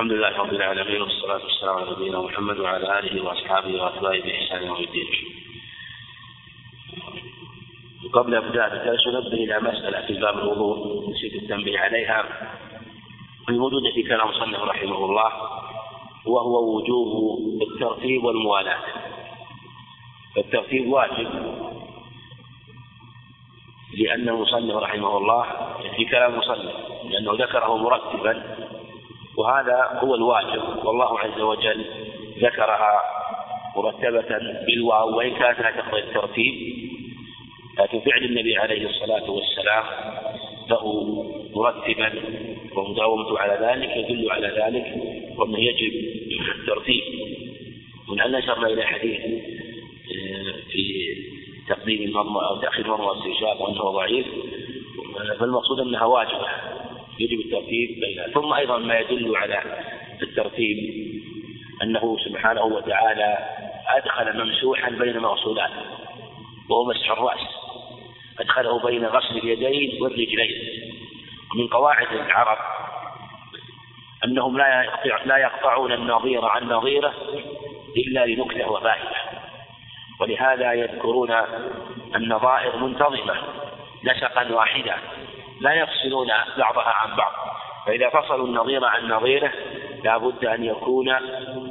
الحمد لله رب العالمين والصلاة والسلام على نبينا محمد وعلى آله وأصحابه وأتباعه بإحسان يوم الدين. وقبل ابتداء الدرس ننبه إلى مسألة في باب الوضوء نسيت التنبيه عليها الموجوده في كلام مصنف رحمه الله وهو وجوب الترتيب والموالاة فالترتيب واجب لأن المصنف رحمه الله في كلام المصنف لأنه ذكره مرتبا وهذا هو الواجب. والله عز وجل ذكرها مرتبة بالواو وإن كانت لا تقضي الترتيب لكن فعل النبي عليه الصلاة والسلام له مرتبا ومداومته على ذلك يدل على ذلك وأنه يجب الترتيب. ولعل أشرنا إلى حديث آه، في تقديم المرمى أو تأخير المرمى واستنشاق وأنه ضعيف؟ فالمقصود أنها واجبة. يجب الترتيب بينها ثم أيضا ما يدل على الترتيب أنه سبحانه وتعالى أدخل ممسوحا بين مغسولات وهو مسح الرأس أدخله بين غسل اليدين والرجلين. ومن قواعد العرب أنهم لا لا يقطعون النظير عن نظيره إلا لنكتة وفائدة. ولهذا يذكرون النظائر منتظمة نسقا واحدا لا يفصلون بعضها عن بعض. فإذا فصلوا النظير عن نظيره لا بد أن يكون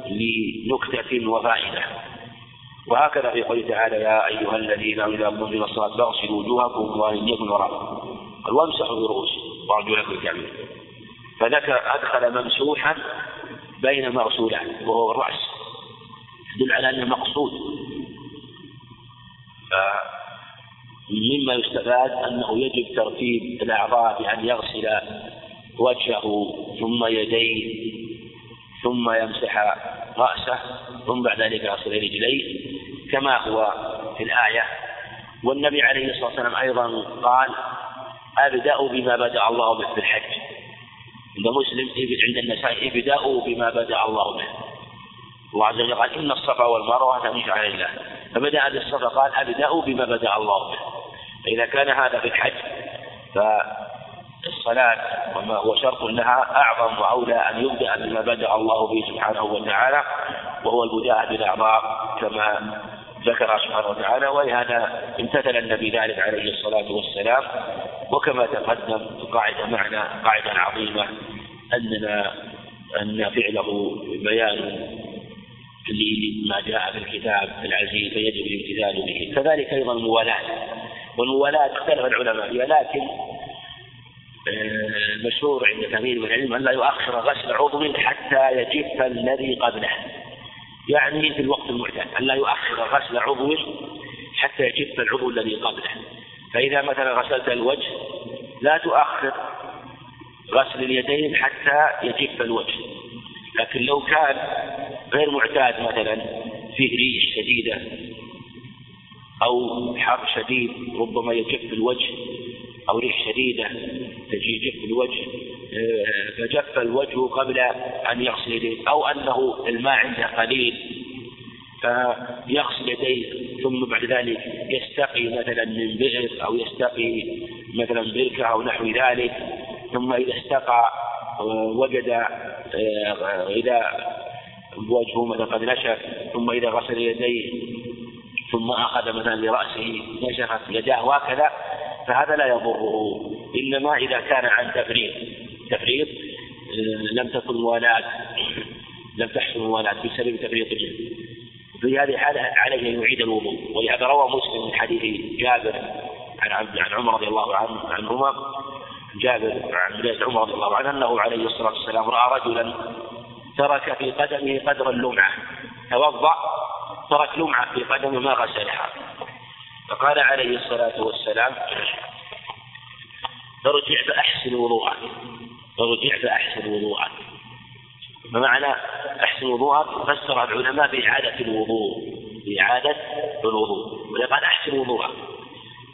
لنكتة وفائدة. وهكذا في قوله تعالى يا أيها الذين إذا قمتم الصلاة فاغسلوا وجوهكم وأيديكم وراءكم قال وامسحوا برؤوسكم وأرجلكم الكعبين. فذكر أدخل ممسوحا بين مغسولات وهو الرأس. يدل على أنه مقصود. مما يستفاد أنه يجب ترتيب الأعضاء بأن يغسل وجهه ثم يديه ثم يمسح رأسه ثم بعد ذلك يغسل رجليه كما هو في الآية. والنبي عليه الصلاة والسلام أيضا قال أبدأ بما بدأ الله به في الحج. عند مسلم عند النساء ابدأوا بما بدأ الله به. الله عز وجل قال إن الصفا والمروة من شعائر الله. فبدأ بالصفا قال أبدأوا بما بدأ الله به. فإذا كان هذا في الحج فالصلاة وما هو شرط لها أعظم وأولى أن يبدأ بما بدأ الله به سبحانه وتعالى وهو البداء بالأعضاء كما ذكر سبحانه وتعالى ولهذا امتثل النبي ذلك عليه الصلاة والسلام. وكما تقدم قاعدة معنا قاعدة عظيمة أننا أن فعله بيان لما جاء في الكتاب العزيز فيجب الامتثال به. كذلك أيضا الموالاة والموالاة اختلف العلماء فيها لكن المشهور آه، عند كثير من العلم أن لا يؤخر غسل عضو حتى يجف الذي قبله. يعني في الوقت المعتاد أن لا يؤخر غسل عضو حتى يجف العضو الذي قبله. فإذا مثلا غسلت الوجه لا تؤخر غسل اليدين حتى يجف الوجه. لكن لو كان غير معتاد مثلا فيه ريح شديدة أو حر شديد ربما يجف الوجه أو ريح شديدة تجي يجف الوجه آه، فجف الوجه قبل أن يغسل يديه أو أنه الماء عنده قليل فيغسل يديه ثم بعد ذلك يستقي مثلا من بئر أو يستقي مثلا بركة أو نحو ذلك ثم إذا استقى آه، وجد آه، إذا وجهه مثلا قد نشف ثم إذا غسل يديه ثم أخذ مثلا لرأسه نشفت يداه وهكذا فهذا لا يضره. إنما إذا كان عن تفريط تفريط آه، لم تكن موالاة لم تحصل موالاة بسبب تفريط في هذه الحالة عليه أن يعيد الوضوء. ولهذا روى مسلم من حديث جابر عن عن عمر رضي الله عنه عنهما جابر عن عمر رضي الله عنه أنه عليه الصلاة والسلام رأى رجلا ترك في قدمه قدر اللمعة. توضأ ترك لمعة في قدمه ما غسلها. فقال عليه الصلاة والسلام أرجع فأحسن وضوءك. أرجع فأحسن وضوءك. فمعنى أحسن وضوءك فسر العلماء بإعادة الوضوء بإعادة الوضوء. ولقد أحسن وضوءك.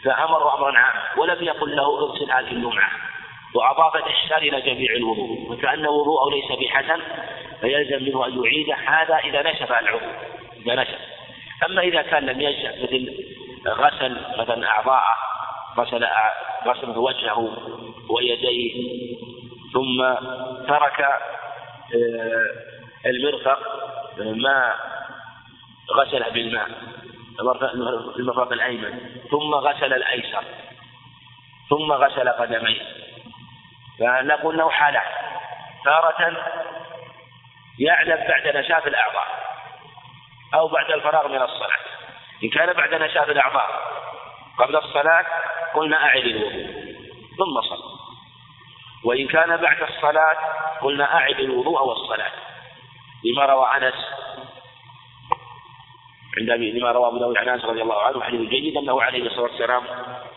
فأمر أمرا عاما ولم يقل له اغسل هذه اللمعة. وأضاف الإحسان إلى جميع الوضوء وكأن وضوءه ليس بحسن فيلزم منه أن يعيده هذا إذا نشف العضو إذا نشف. أما إذا كان لم ينشف مثل غسل مثلا أعضاءه غسل غسل وجهه ويديه ثم ترك آه، المرفق ما غسله بالماء المرفق الأيمن ثم غسل الأيسر ثم غسل قدميه. فنقول أنه حالات تارة يعلم بعد نشاف الأعضاء أو بعد الفراغ من الصلاة. إن كان بعد نشاف الأعضاء قبل الصلاة قلنا أعد الوضوء ثم صل وإن كان بعد الصلاة قلنا أعد الوضوء والصلاة. لما روى أنس عند لما روى أبو داود عن أنس رضي الله عنه حديث جيد أنه عليه الصلاة والسلام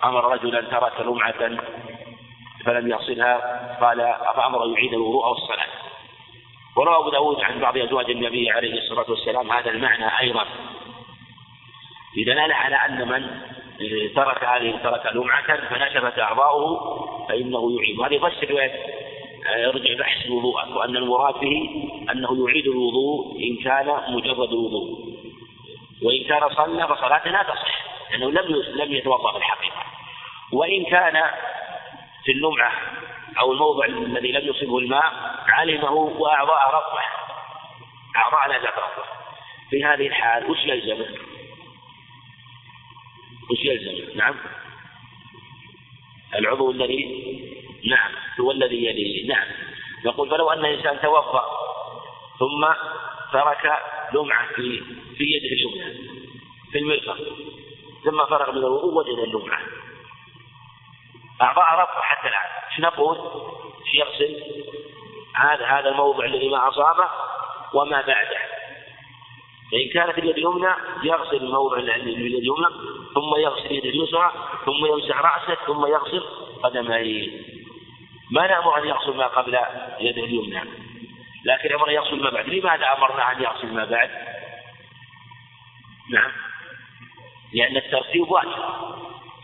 أمر رجلا ترك لمعة فلم يصلها قال فامر يعيد الوضوء والصلاه وروى أبو داود عن بعض أزواج النبي عليه الصلاة والسلام هذا المعنى أيضا. بدلاله على أن من ترك هذه ترك لمعة فنشفت أعضاؤه فإنه يعيد. وهذا يفسر يرجع بحث الوضوء. وأن المراد به أنه يعيد الوضوء إن كان مجرد الوضوء. وإن كان صلى فصلاته لا تصح لأنه لم لم يتوضأ في الحقيقة. وإن كان في اللمعة أو الموضع الذي لم يصبه الماء علمه وأعضاء رفعه أعضاء لا تترفع في هذه الحال وش يلزمه؟ وش يلزمه؟ نعم. العضو الذي نعم هو الذي يليه. نعم. نقول فلو أن إنسان توضأ ثم ترك لمعة في في يده اليمنى في المرفق ثم فرغ من الوضوء وجد اللمعة. أعضاء رفع حتى الآن. إيش نقول؟ يغسل هذا هذا الموضع الذي ما أصابه وما بعده. فإن كانت اليد اليمنى يغسل الموضع الذي اليد اليمنى ثم يغسل اليد اليسرى ثم يمسح رأسه ثم يغسل قدميه ما نأمر أن يغسل ما قبل يده اليمنى. لكن أمر يغسل ما بعد. لماذا أمرنا أن يغسل ما بعد؟ نعم. لأن الترتيب واجب.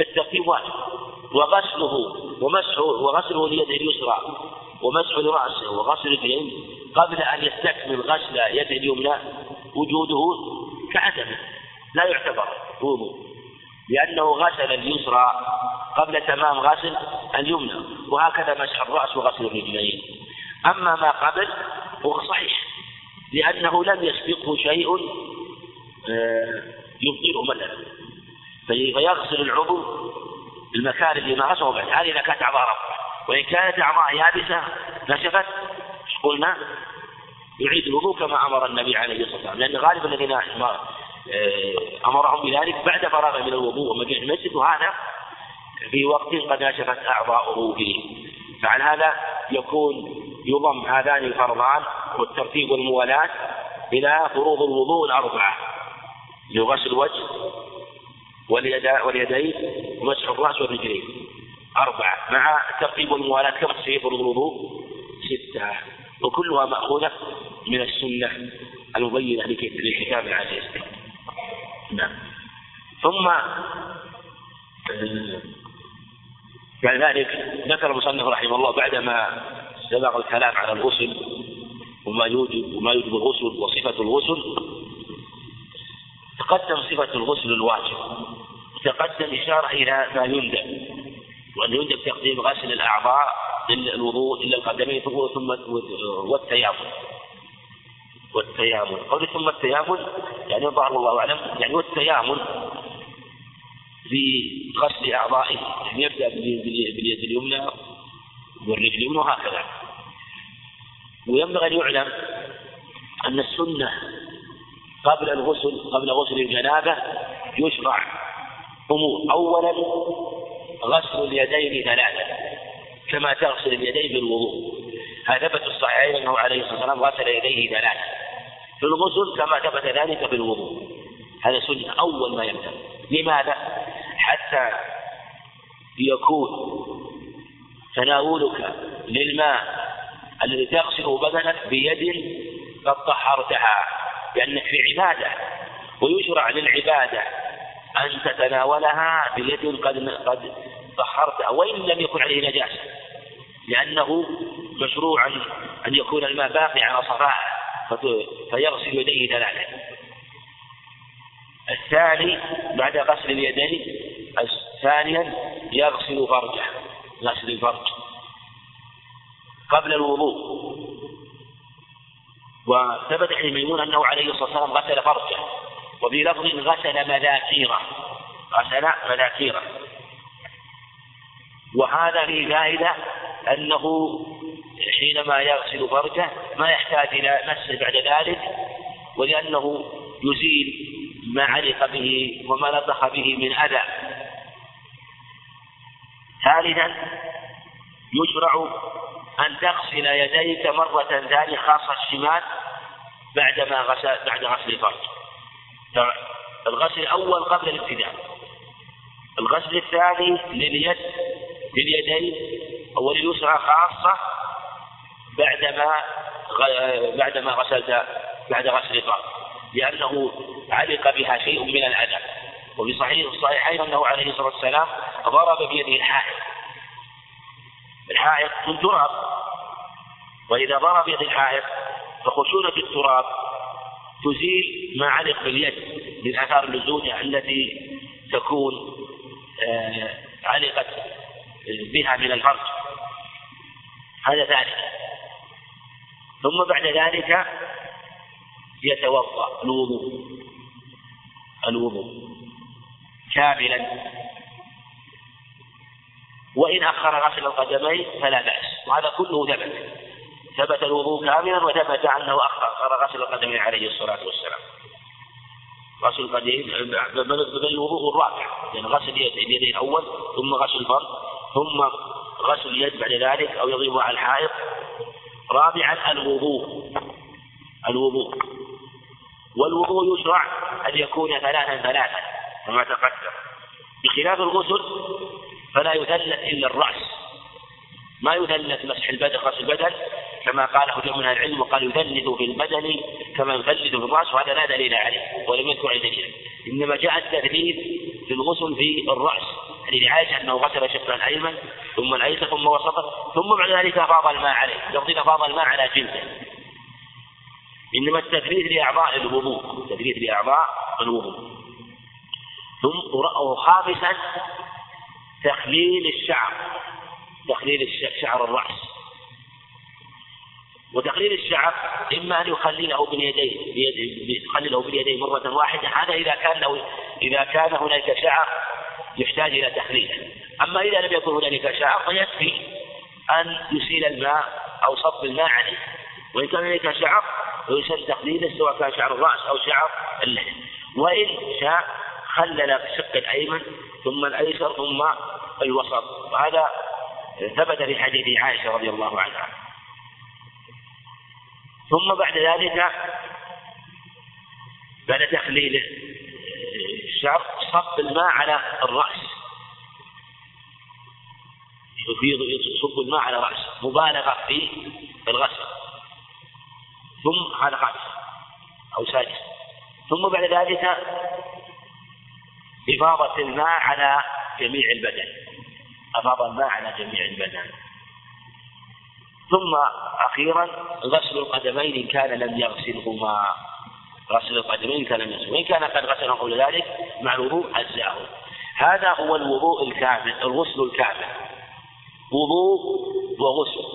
الترتيب واجب. وغسله ومسحه وغسله ليده اليسرى ومسح لرأسه وغسل اليدين قبل أن يستكمل غسل يده اليمنى وجوده كعدمه لا يعتبر وضوء لأنه غسل اليسرى قبل تمام غسل اليمنى وهكذا مسح الرأس وغسل الرجلين أما ما قبل هو صحيح لأنه لم يسبقه شيء آه، يبطله مثلا. فيغسل العضو المكان اللي ما غسله بعد هذه إذا كانت أعضاء رفع وإن كانت أعضاء يابسة نشفت. قلنا يعيد الوضوء كما أمر النبي عليه الصلاة والسلام. لأن غالب الذين آه، أمرهم بذلك بعد فراغ من الوضوء ومجيء المسجد وهذا في وقت قد نشفت أعضاؤه فيه فعلى هذا يكون يضم هذان الفرضان والترتيب والموالاة إلى فروض الوضوء الأربعة. لغسل الوجه واليدين ومسح الرأس والرجلين. أربعة. مع الترتيب والموالاة كم تصير الوضوء. ستة. وكلها مأخوذة من السنة المبينة لكتاب العزيز. نعم. ثم بعد ذلك ذكر المصنف رحمه الله بعدما سبق الكلام على الغسل وما يوجب وما يوجب الغسل وصفة الغسل تقدم صفة الغسل الواجب تقدم إشارة إلى ما يندب وأن يندب تقديم غسل الأعضاء الوضوء إلا القدمين ثم والتيامن. والتيامن. قول ثم التيامن يعني ظهر الله أعلم يعني والتيامن في غسل أعضائه يعني يبدأ باليد اليمنى والرجل اليمنى وهكذا. وينبغي أن يعلم أن السنة قبل الغسل قبل غسل الجنابة يشرع. أمور أولا غسل اليدين ثلاثة كما تغسل اليدين بالوضوء. هذا ثبت الصحيحين أنه عليه الصلاة والسلام غسل يديه ثلاثة في الغسل كما ثبت ذلك بالوضوء. هذا سنة أول ما يبدأ. لماذا؟ حتى يكون تناولك للماء الذي تغسله بدنك بيد قد طهرتها. لأنك في عبادة ويشرع للعبادة أن تتناولها بيد قد قد طهرتها وإن لم يكن عليه نجاسة لأنه مشروع أن يكون الماء باقي على صفائه فيغسل يديه ثلاثة. الثاني بعد غسل اليدين ثانيا يغسل فرجه غسل الفرج. قبل الوضوء. وثبت عن ميمون أنه عليه الصلاة والسلام غسل فرجه وفي لفظ غسل مذاكيره. غسل مذاكيره. وهذا فيه فائدة أنه حينما يغسل فرجه ما يحتاج إلى مسه بعد ذلك ولأنه يزيل ما علق به وما لطخ به من أذى. ثالثا يشرع أن تغسل يديك مرة ثانية خاصة الشمال بعدما غسل بعد غسل الفرج. الغسل الأول قبل الابتداء. الغسل الثاني لليد لليدين ولليسرى خاصة بعدما بعدما غسلت بعد غسل الفرج. لأنه علق بها شيء من الأذى وفي صحيح الصحيحين أنه عليه الصلاة والسلام ضرب بيده الحائط. الحائط من تراب وإذا ضرب يد الحائط فخشونة التراب تزيل ما علق باليد من آثار اللزوجة التي تكون آه، علقت بها من الفرج. هذا ذلك. ثم بعد ذلك يتوضأ الوضوء. الوضوء كاملا. وإن أخر غسل القدمين فلا بأس. وهذا كله ثبت. ثبت الوضوء كاملا وثبت أنه أخر غسل القدمين عليه الصلاة والسلام. غسل القدمين بل الوضوء الرابع. يعني غسل اليدين الأول ثم غسل الفرد ثم غسل اليد بعد ذلك أو يضيبها على الحائط. رابعا الوضوء. الوضوء. والوضوء يشرع أن يكون ثلاثا ثلاثا كما تقدم. بخلاف الغسل فلا يثلث إلا الرأس. ما يثلث مسح البدن غسل البدن كما قاله جمع من العلم وقال يثلث في البدن كما يثلث في الرأس وهذا لا دليل عليه ولم يذكر عليه دليل إنما جاء التثليث في الغسل في الرأس يعني عائشة أنه غسل شقه الأيمن ثم الأيسر ثم وسطه ثم بعد ذلك أفاض الماء عليه لفظ أفاض الماء على جلده. إنما التثليث لأعضاء الوضوء التثليث لأعضاء الوضوء. ثم خامسا تخليل الشعر تخليل شعر الرأس. وتخليل الشعر إما أن يخلله باليدين يخلله باليدين مرة واحدة هذا إذا كان له إذا كان هناك شعر يحتاج إلى تخليله أما إذا لم يكن هنالك شعر فيكفي أن يسيل الماء أو صب الماء عليه. وإن كان هنالك شعر فيسن تخليله سواء كان شعر الرأس أو شعر اللحية وإن شاء خلل الشق الأيمن ثم الأيسر ثم الوسط. وهذا ثبت في حديث عائشة رضي الله عنها. ثم بعد ذلك بعد تخليل الشعر صب الماء على يفيض يصب الماء على رأسه مبالغة في الغسل. ثم هذا خامس أو سادس ثم بعد ذلك إفاضة الماء على جميع البدن. أفاض الماء على جميع البدن. ثم أخيرا غسل القدمين إن كان لم يغسلهما. غسل القدمين كان لم يغسل وإن كان قد غسل قبل ذلك مع الوضوء أجزاه. هذا هو الوضوء الكامل الغسل الكامل. وضوء وغسل.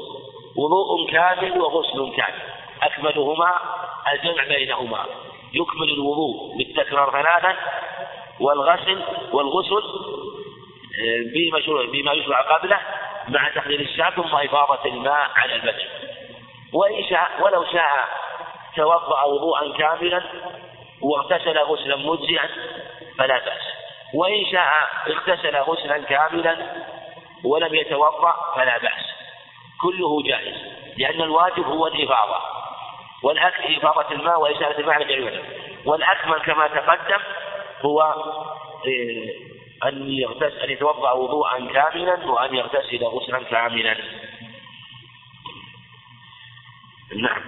وضوء كامل وغسل كامل. أكملهما الجمع بينهما. يكمل الوضوء بالتكرار ثلاثا والغسل والغسل آه، بمشروع بما يشرع قبله مع تخليل الشعب ثم إفاضة الماء على البدن. وإن شاء ولو شاء توضأ وضوءا كاملا واغتسل غسلا مجزئا فلا بأس. وإن شاء اغتسل غسلا كاملا ولم يتوضأ فلا بأس. كله جائز لأن الواجب هو الإفاضة. والأكل إفاضة الماء وإزالة الماء على والأكمل كما تقدم هو إيه، أن يغتسل أن يتوضأ وضوءا كاملا وأن يغتسل غسلا كاملا. نعم.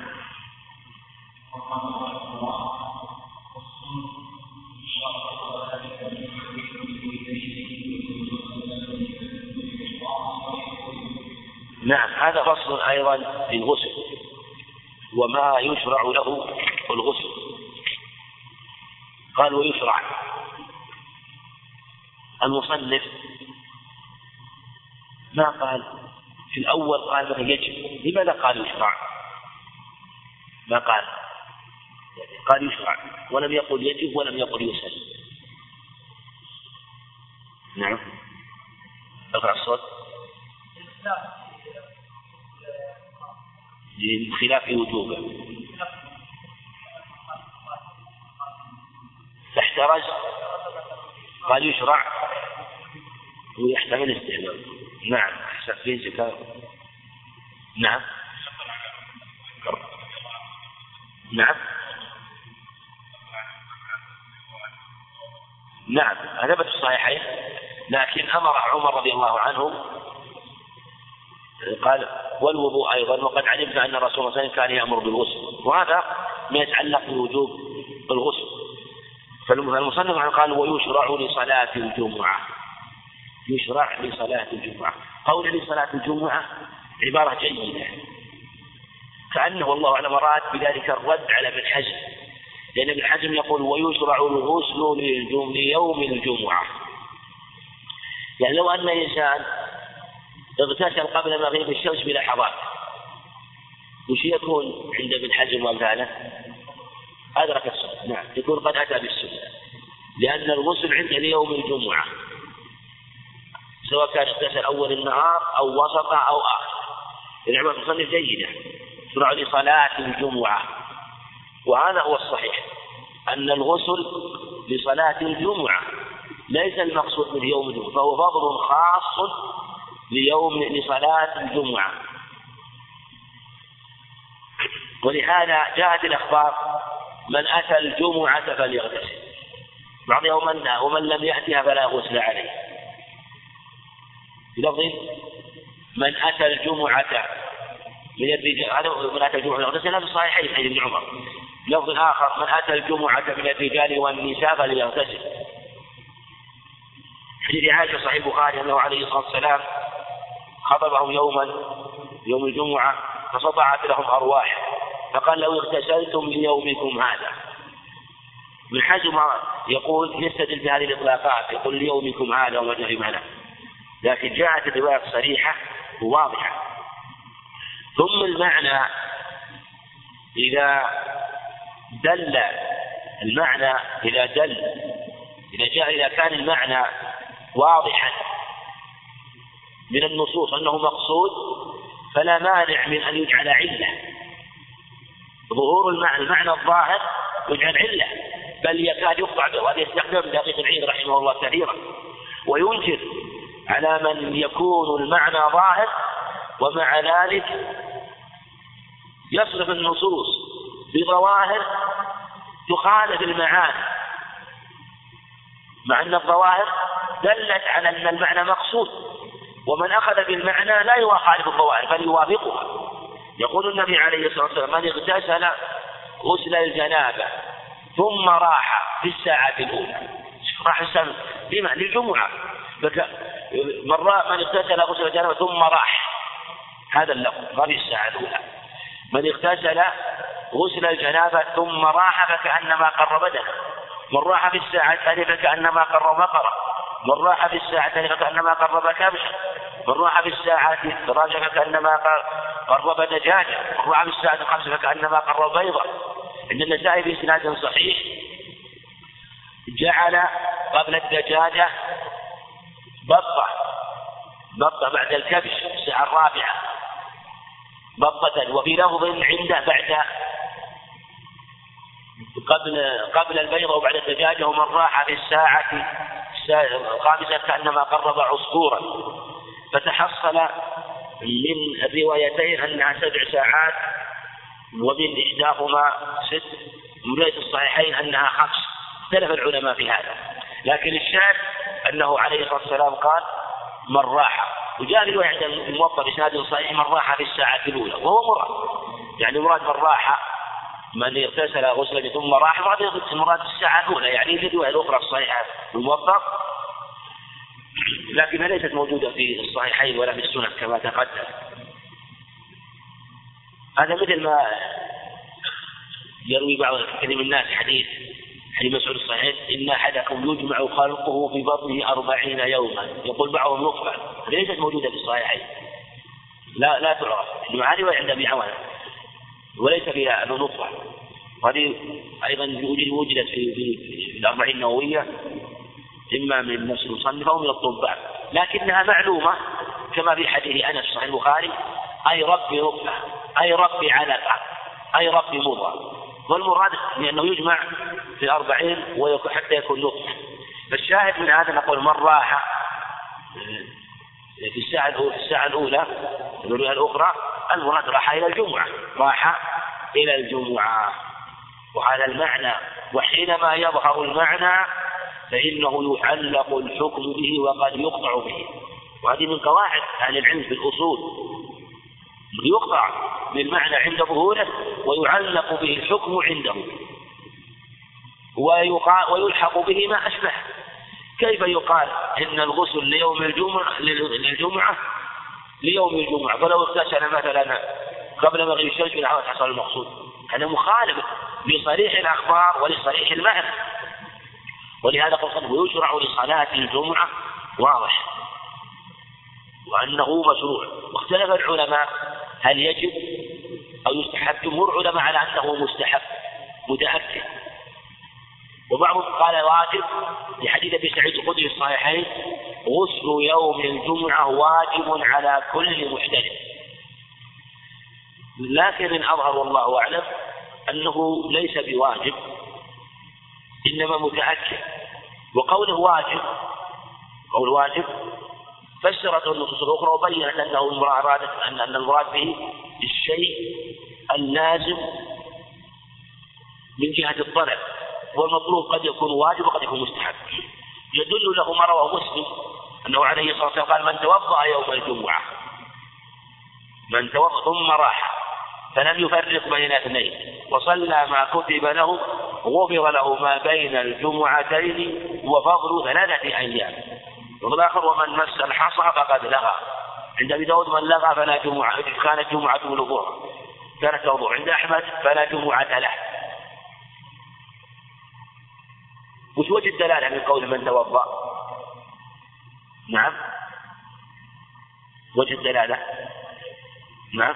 نعم هذا فصل أيضا في الغسل وما يشرع له الغسل. قال ويشرع المصنف. ما قال؟ في الأول قال مثلا يجب. لماذا قال يشرع؟ ما قال؟ قال يشرع. ولم يقل يجب ولم يقل يسن نعم. ارفع الصوت. بخلاف وجوبه. فاحترز قال يشرع ويحتمل استحباب نعم أحسن. في زكاة نعم. نعم. نعم ثبت في الصحيحين. لكن أمر عمر رضي الله عنه قال والوضوء أيضا. وقد علمنا أن الرسول صلى الله عليه وسلم كان يأمر بالغسل. وهذا ما يتعلق بوجوب الغسل. فالمصنف قال ويشرع لصلاة الجمعة. يشرع لصلاة الجمعة. قول لصلاة الجمعة عبارة جيدة. كأنه والله أعلم أراد بذلك الرد على ابن حزم. لأن ابن حزم يقول ويشرع الغسل ليوم الجمعة. يعني لو أن إنسان اغتسل قبل مغيب الشمس بلحظات وش يكون عند ابن حزم وأمثاله؟ أدرك السنة نعم. يكون قد أتى بالسنة. لأن الغسل عنده ليوم الجمعة. سواء كان اغتسل أول النهار أو وسطه أو آخر. العبارة المصنف جيدة. تشرع لصلاة الجمعة. وهذا هو الصحيح. أن الغسل لصلاة الجمعة ليس المقصود من يوم الجمعة. فهو فضل خاص ليوم لصلاة الجمعة. ولهذا جاءت الأخبار من أتى الجمعة فليغتسل. بعض يوم ومن لم يأتها فلا غسل عليه. بلفظ من أتى الجمعة من الرجال هذا من أتى الجمعة فليغتسل في الصحيحين حديث ابن عمر. بلفظ آخر من أتى الجمعة من الرجال والنساء فليغتسل. حديث عائشة صحيح البخاري أنه عليه الصلاة والسلام خطبهم يوما يوم الجمعة فصدعت لهم أرواح. فقال لو اغتسلتم ليومكم هذا. ابن حزم يقول يستدل بهذه الإطلاقات يقول ليومكم هذا وما معنا لكن جاءت الرواية صريحة وواضحة. ثم المعنى إذا دل المعنى إذا دل إذا جاء إذا كان المعنى واضحا من النصوص أنه مقصود فلا مانع من أن يجعل علة. ظهور المعنى المعنى الظاهر يجعل علة بل يكاد يقطع به. وهذا يستخدم دقيق العيد رحمه الله كثيرا. وينكر على من يكون المعنى ظاهر ومع ذلك يصرف النصوص بظواهر تخالف المعاني. مع أن الظواهر دلت على أن المعنى مقصود. ومن أخذ بالمعنى لا يخالف الظواهر بل يوافقها. يقول النبي عليه الصلاة والسلام من اغتسل غسل الجنابة ثم راح في الساعة الأولى. راح السنة لما؟ للجمعة. من من اغتسل غسل الجنابة ثم راح. هذا اللفظ. ما في الساعة الأولى. من اغتسل غسل الجنابة ثم راح فكأنما قر بدنه. من راح في الساعة الثانية فكأنما قر بقرة من راح في الساعة الثانية فكأنما قرب كبشا من راح في الساعة الرابعة فكأنما قرب دجاجة من راح في الساعة الخامسة فكأنما قرب بيضة. عند النسائي في إسناد صحيح جعل قبل الدجاجة بطة بطة بعد الكبش الساعة الرابعة. بطة وفي لفظ عنده بعد قبل قبل البيضة وبعد الدجاجة ومن راح في الساعة الخامسة كأنما قرب عصفورا. فتحصل من الروايتين أنها سبع ساعات ومن إحداهما ست من رواية الصحيحين أنها خمس. اختلف العلماء في هذا. لكن الشاهد أنه عليه الصلاة والسلام قال من راح. وجاء رواية الموطأ بإسناد صحيح من راح في الساعة الأولى وهو مراد. يعني مراد من راح من اغتسل غسلا ثم راح مراد في الساعة الأولى. يعني الرواية الأخرى الصحيحة الموطأ لكنها ليست موجودة في الصحيحين ولا في السنن كما تقدم. هذا مثل ما يروي بعض كثير من الناس حديث حديث مسعود الصحيح إن أحدكم يجمع خلقه في بطنه أربعين يوما. يقول بعضهم نطفة ليست موجودة في الصحيحين. لا لا تعرف المعاني عند أبي عوانة. وليس فيها نطفة وهذه أيضا وجدت في في الأربعين النووية. إما من نفس المصنف أو من الطباع لكنها معلومة كما في حديث أنس صحيح البخاري أي ربي نطفة أي ربي علقة أي ربي مضى. والمراد لأنه يجمع في أربعين حتى يكون نطفة فالشاهد من هذا نقول من راح في الساعة الأولى في الساعة الأولى الأخرى المراد راح إلى الجمعة. راح إلى الجمعة. وهذا المعنى وحينما يظهر المعنى فإنه يعلق الحكم به وقد يقطع به. وهذه من قواعد أهل العلم في الأصول. يقطع بالمعنى عند ظهوره ويعلق به الحكم عنده. ويلحق به ما أشبه. كيف يقال إن الغسل ليوم الجمعة للجمعة؟ ليوم الجمعة. فلو اغتسل مثلا قبل مغيب الشمس من حصل المقصود. هذا مخالف لصريح الأخبار ولصريح المعنى. ولهذا قال ويشرع لصلاة الجمعة واضح وأنه مشروع. واختلف العلماء هل يجب أو يستحب جمهور علماء على أنه مستحب متأكد. وبعضهم قال واجب لحديث أبي سعيد الخدري في الصحيحين غسل يوم الجمعة واجب على كل محترم لكن الأظهر والله أعلم أنه ليس بواجب. إنما متأكد. وقوله واجب قول واجب فسرت النصوص الأخرى وبينت أنه المراد أن أن المراد به الشيء اللازم من جهة الطلب والمطلوب قد يكون واجب وقد يكون مستحب. يدل له ما رواه مسلم أنه عليه الصلاة والسلام قال من توضأ يوم الجمعة من توضأ ثم راح فلم يفرق بين اثنين. وصلى ما كتب له غفر له ما بين الجمعتين وفضل ثلاثة أيام. والآخر ومن مس الحصى فقد لغى. عند أبي داود من لغى فلا جمعة. كانت جمعة الوضوء كانت وضوء عند أحمد فلا جمعة له. وش وجه الدلالة من قول من توضأ؟ نعم. وجه الدلالة؟ نعم.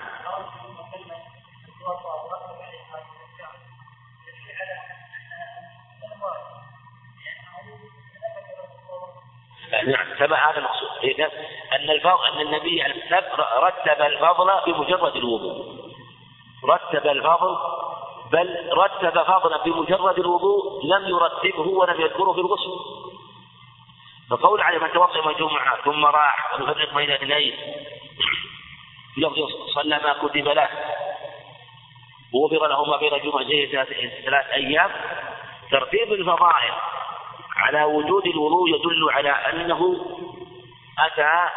نعم كما هذا المقصود. إذا أن الفضل أن النبي عليه الصلاة رتب الفضل بمجرد الوضوء. رتب الفضل بل رتب فضلا بمجرد الوضوء لم يرتبه ولم يذكره في الغسل. فقول عليه من توضأ يوم الجمعة ثم راح ويفرق بين اثنين. صلى ما كتب له. وغفر له ما بين زي ثلاث أيام ترتيب الفضائل. على وجود الوضوء يدل على أنه أتى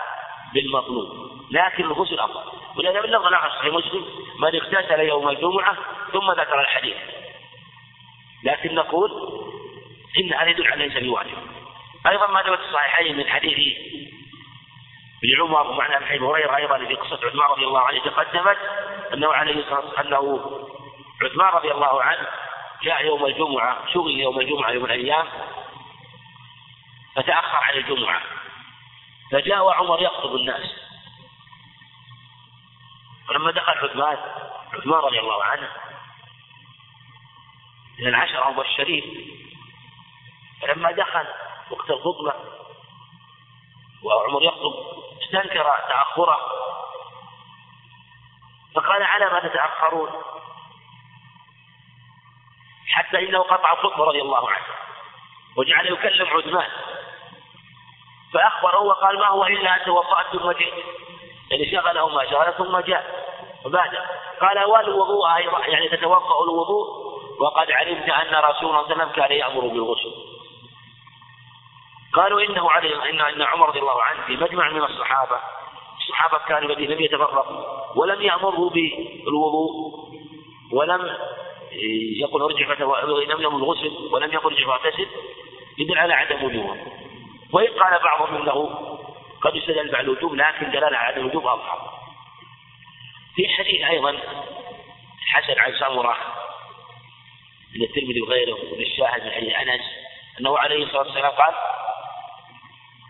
بالمطلوب لكن الغسل أفضل. ولهذا لفظ الآخر صحيح مسلم من اغتسل يوم الجمعة ثم ذكر الحديث. لكن نقول إن هذا يدل على ليس بواجب. أيضا ما ثبت الصحيحين من حديث ابن عمر ومعنى ابي هريرة أيضا في قصة عثمان رضي الله عنه تقدمت أنه عليه الصلاة والسلام أنه عثمان رضي الله عنه جاء يوم الجمعة شغل يوم الجمعة يوم الأيام فتأخر عن الجمعة. فجاء وعمر يخطب الناس. فلما دخل عثمان عثمان رضي الله عنه من العشرة المبشرين فلما دخل وقت الخطبة وعمر يخطب استنكر تأخره. فقال على ما تتأخرون؟ حتى إنه قطع الخطبة رضي الله عنه وجعل يكلم عثمان. فأخبره وقال ما هو إلا أن توضأت ثم جئت يعني شغله ما شغله ثم جاء. وبعد قال والوضوء أيضا يعني تتوضأ الوضوء وقد علمت أن رسول الله صلى الله عليه وسلم كان يأمر بالغسل. قالوا إنه عليه إن أن عمر رضي الله عنه في مجمع من الصحابة الصحابة كانوا الذين لم يتفرقوا ولم يأمره بالوضوء ولم يقل ارجع لم يأمر الغسل ولم يقل ارجع فاغتسل يدل على عدم وجوبه وإن قال بعضهم إنه قد يستدل بعد الوجوب لكن دلالة على الوجوب أظهر. في حديث أيضا حسن عن سمرة من الترمذي وغيره للشاهد من حديث أنس أنه عليه الصلاة والسلام قال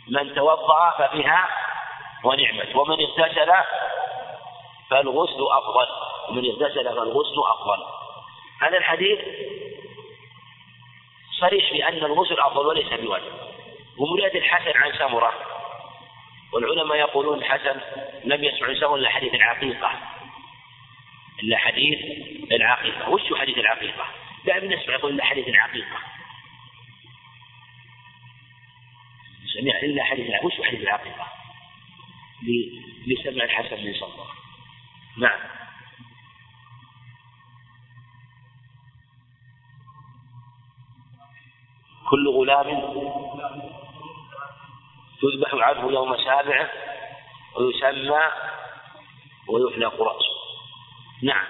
من توضأ فبها ونعمت ومن اغتسل فالغسل أفضل ومن اغتسل فالغسل أفضل. هذا الحديث صريح بأن الغسل أفضل وليس بواجب. ومريد الحسن عن سمرة. والعلماء يقولون الحسن لم يسمع سمرة إلا حديث العقيقة. إلا حديث العقيقة. وش حديث العقيقة؟ دائما نسمع يقول إلا حديث العقيقة. سمع إلا حديث العقيقة. وش حديث العقيقة؟ لسمع الحسن من سمرة. نعم. كل غلام تذبح عنه يوم سابعه ويسمى ويحلق رأسه نعم.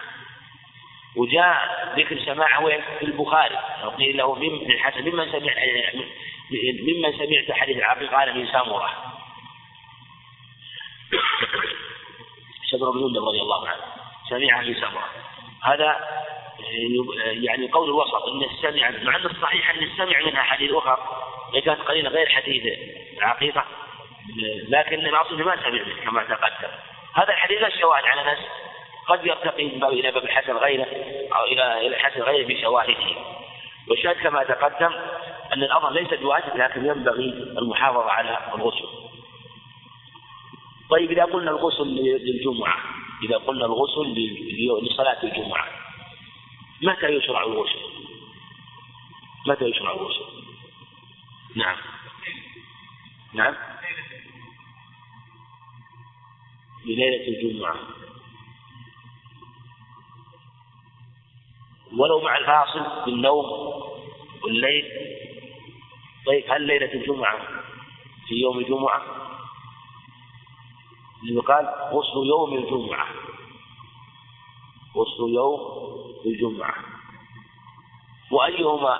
وجاء ذكر سماعه وين في البخاري. قيل له من الحسن ممن سمع ممن سمعت حديث العقيق قال من ساموره شبر بن رضي الله عنه. سمعه من ساموره هذا يعني قول الوسط إن السمع مع أن الصحيح أن السمع منها حديث اخر كانت قليلا غير حديث العقيقه لكن الاصل ما سمع كما تقدم. هذا الحديث لا شواهد على ناس قد يرتقي من باب إلى باب الحسن غيره إلى إلى الحسن غيره بشواهده. والشاهد كما تقدم أن الأمر ليس بواجب لكن ينبغي المحافظة على الغسل. طيب إذا قلنا الغسل للجمعة إذا قلنا الغسل لصلاة الجمعة متى يشرع الغسل؟ متى يشرع الغسل؟ نعم. نعم. لليلة الجمعة. ولو مع الفاصل بالنوم والليل. طيب هل ليلة الجمعة في يوم الجمعة؟ يقال غسل يوم الجمعة. غسل يوم الجمعة. وأيهما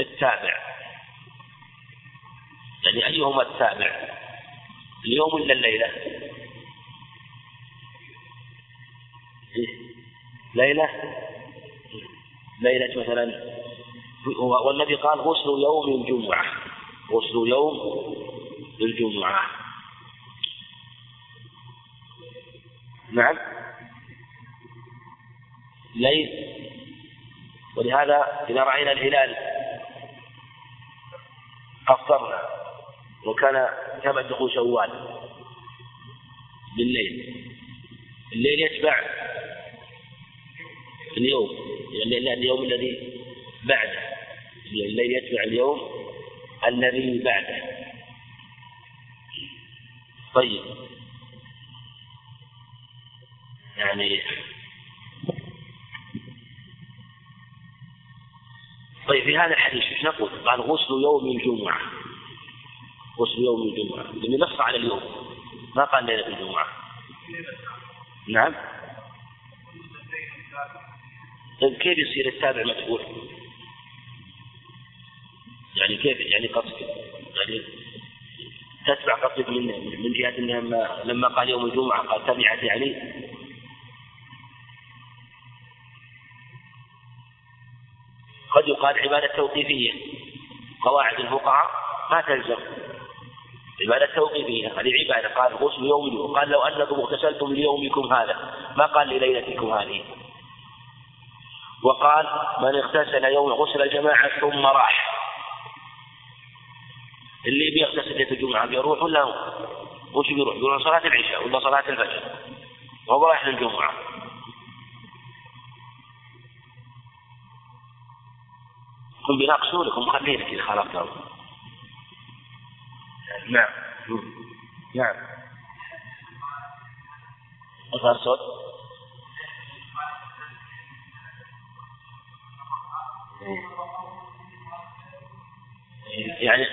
التابع؟ يعني أيهما التابع اليوم ولا الليلة؟ ليلة؟ ليلة مثلا. والذي قال غسل يوم الجمعة. غسل يوم الجمعة. نعم. ليل. ولهذا إذا رأينا الهلال أفطرنا. وكان كما دخول شوال. بالليل. الليل يتبع اليوم. يعني اليوم الذي بعده. الليل يتبع اليوم الذي بعده. طيب. يعني طيب في هذا الحديث إيش نقول؟ قال غسل يوم الجمعة. غسل يوم الجمعة. لأنه نص على اليوم. ما قال ليلة الجمعة. نعم. طيب كيف يصير التابع مجهول؟ يعني كيف؟ يعني قصدك يعني تتبع قصدك من من جهة إنها لما, لما قال يوم الجمعة قال تبعت يعني. قد يقال عبادة توقيفية. قواعد الفقهاء ما تلزم. عبادة توقيفية. هذه عبادة. قال غسل يوم وقال لو أنكم اغتسلتم ليومكم هذا. ما قال لليلتكم هذه. وقال من اغتسل يوم غسل الجماعة ثم راح. اللي بيغتسل ليلة الجمعة بيروح ولا وش بيروح؟ بيروح صلاة العشاء ولا صلاة الفجر. وهو رايح للجمعة. هم بيناقشونك هم مخلينك إذا خالفتهم نعم. نعم. أظهر صوت. يعني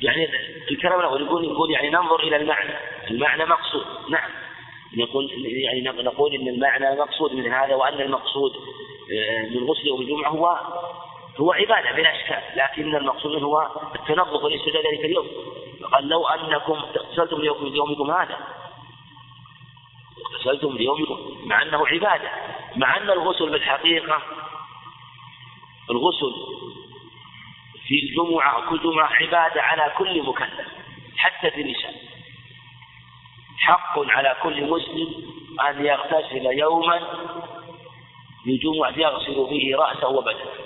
يعني الكلام الأول يقول يقول يعني ننظر إلى المعنى. المعنى مقصود. نعم. يقول يعني نقول إن المعنى مقصود من هذا وأن المقصود آه، من غسل يوم الجمعه هو هو عبادة بلا إشكال لكن المقصود هو التنظف والاستعداد ذلك اليوم. قال لو أنكم اغتسلتم ليومكم هذا. اغتسلتم ليومكم مع أنه عبادة مع أن الغسل بالحقيقة الغسل في الجمعة وكل جمعة عبادة على كل مكلف حتى في النساء. حق على كل مسلم أن يغتسل يوما لجمعة يغسل به رأسه وبدنه.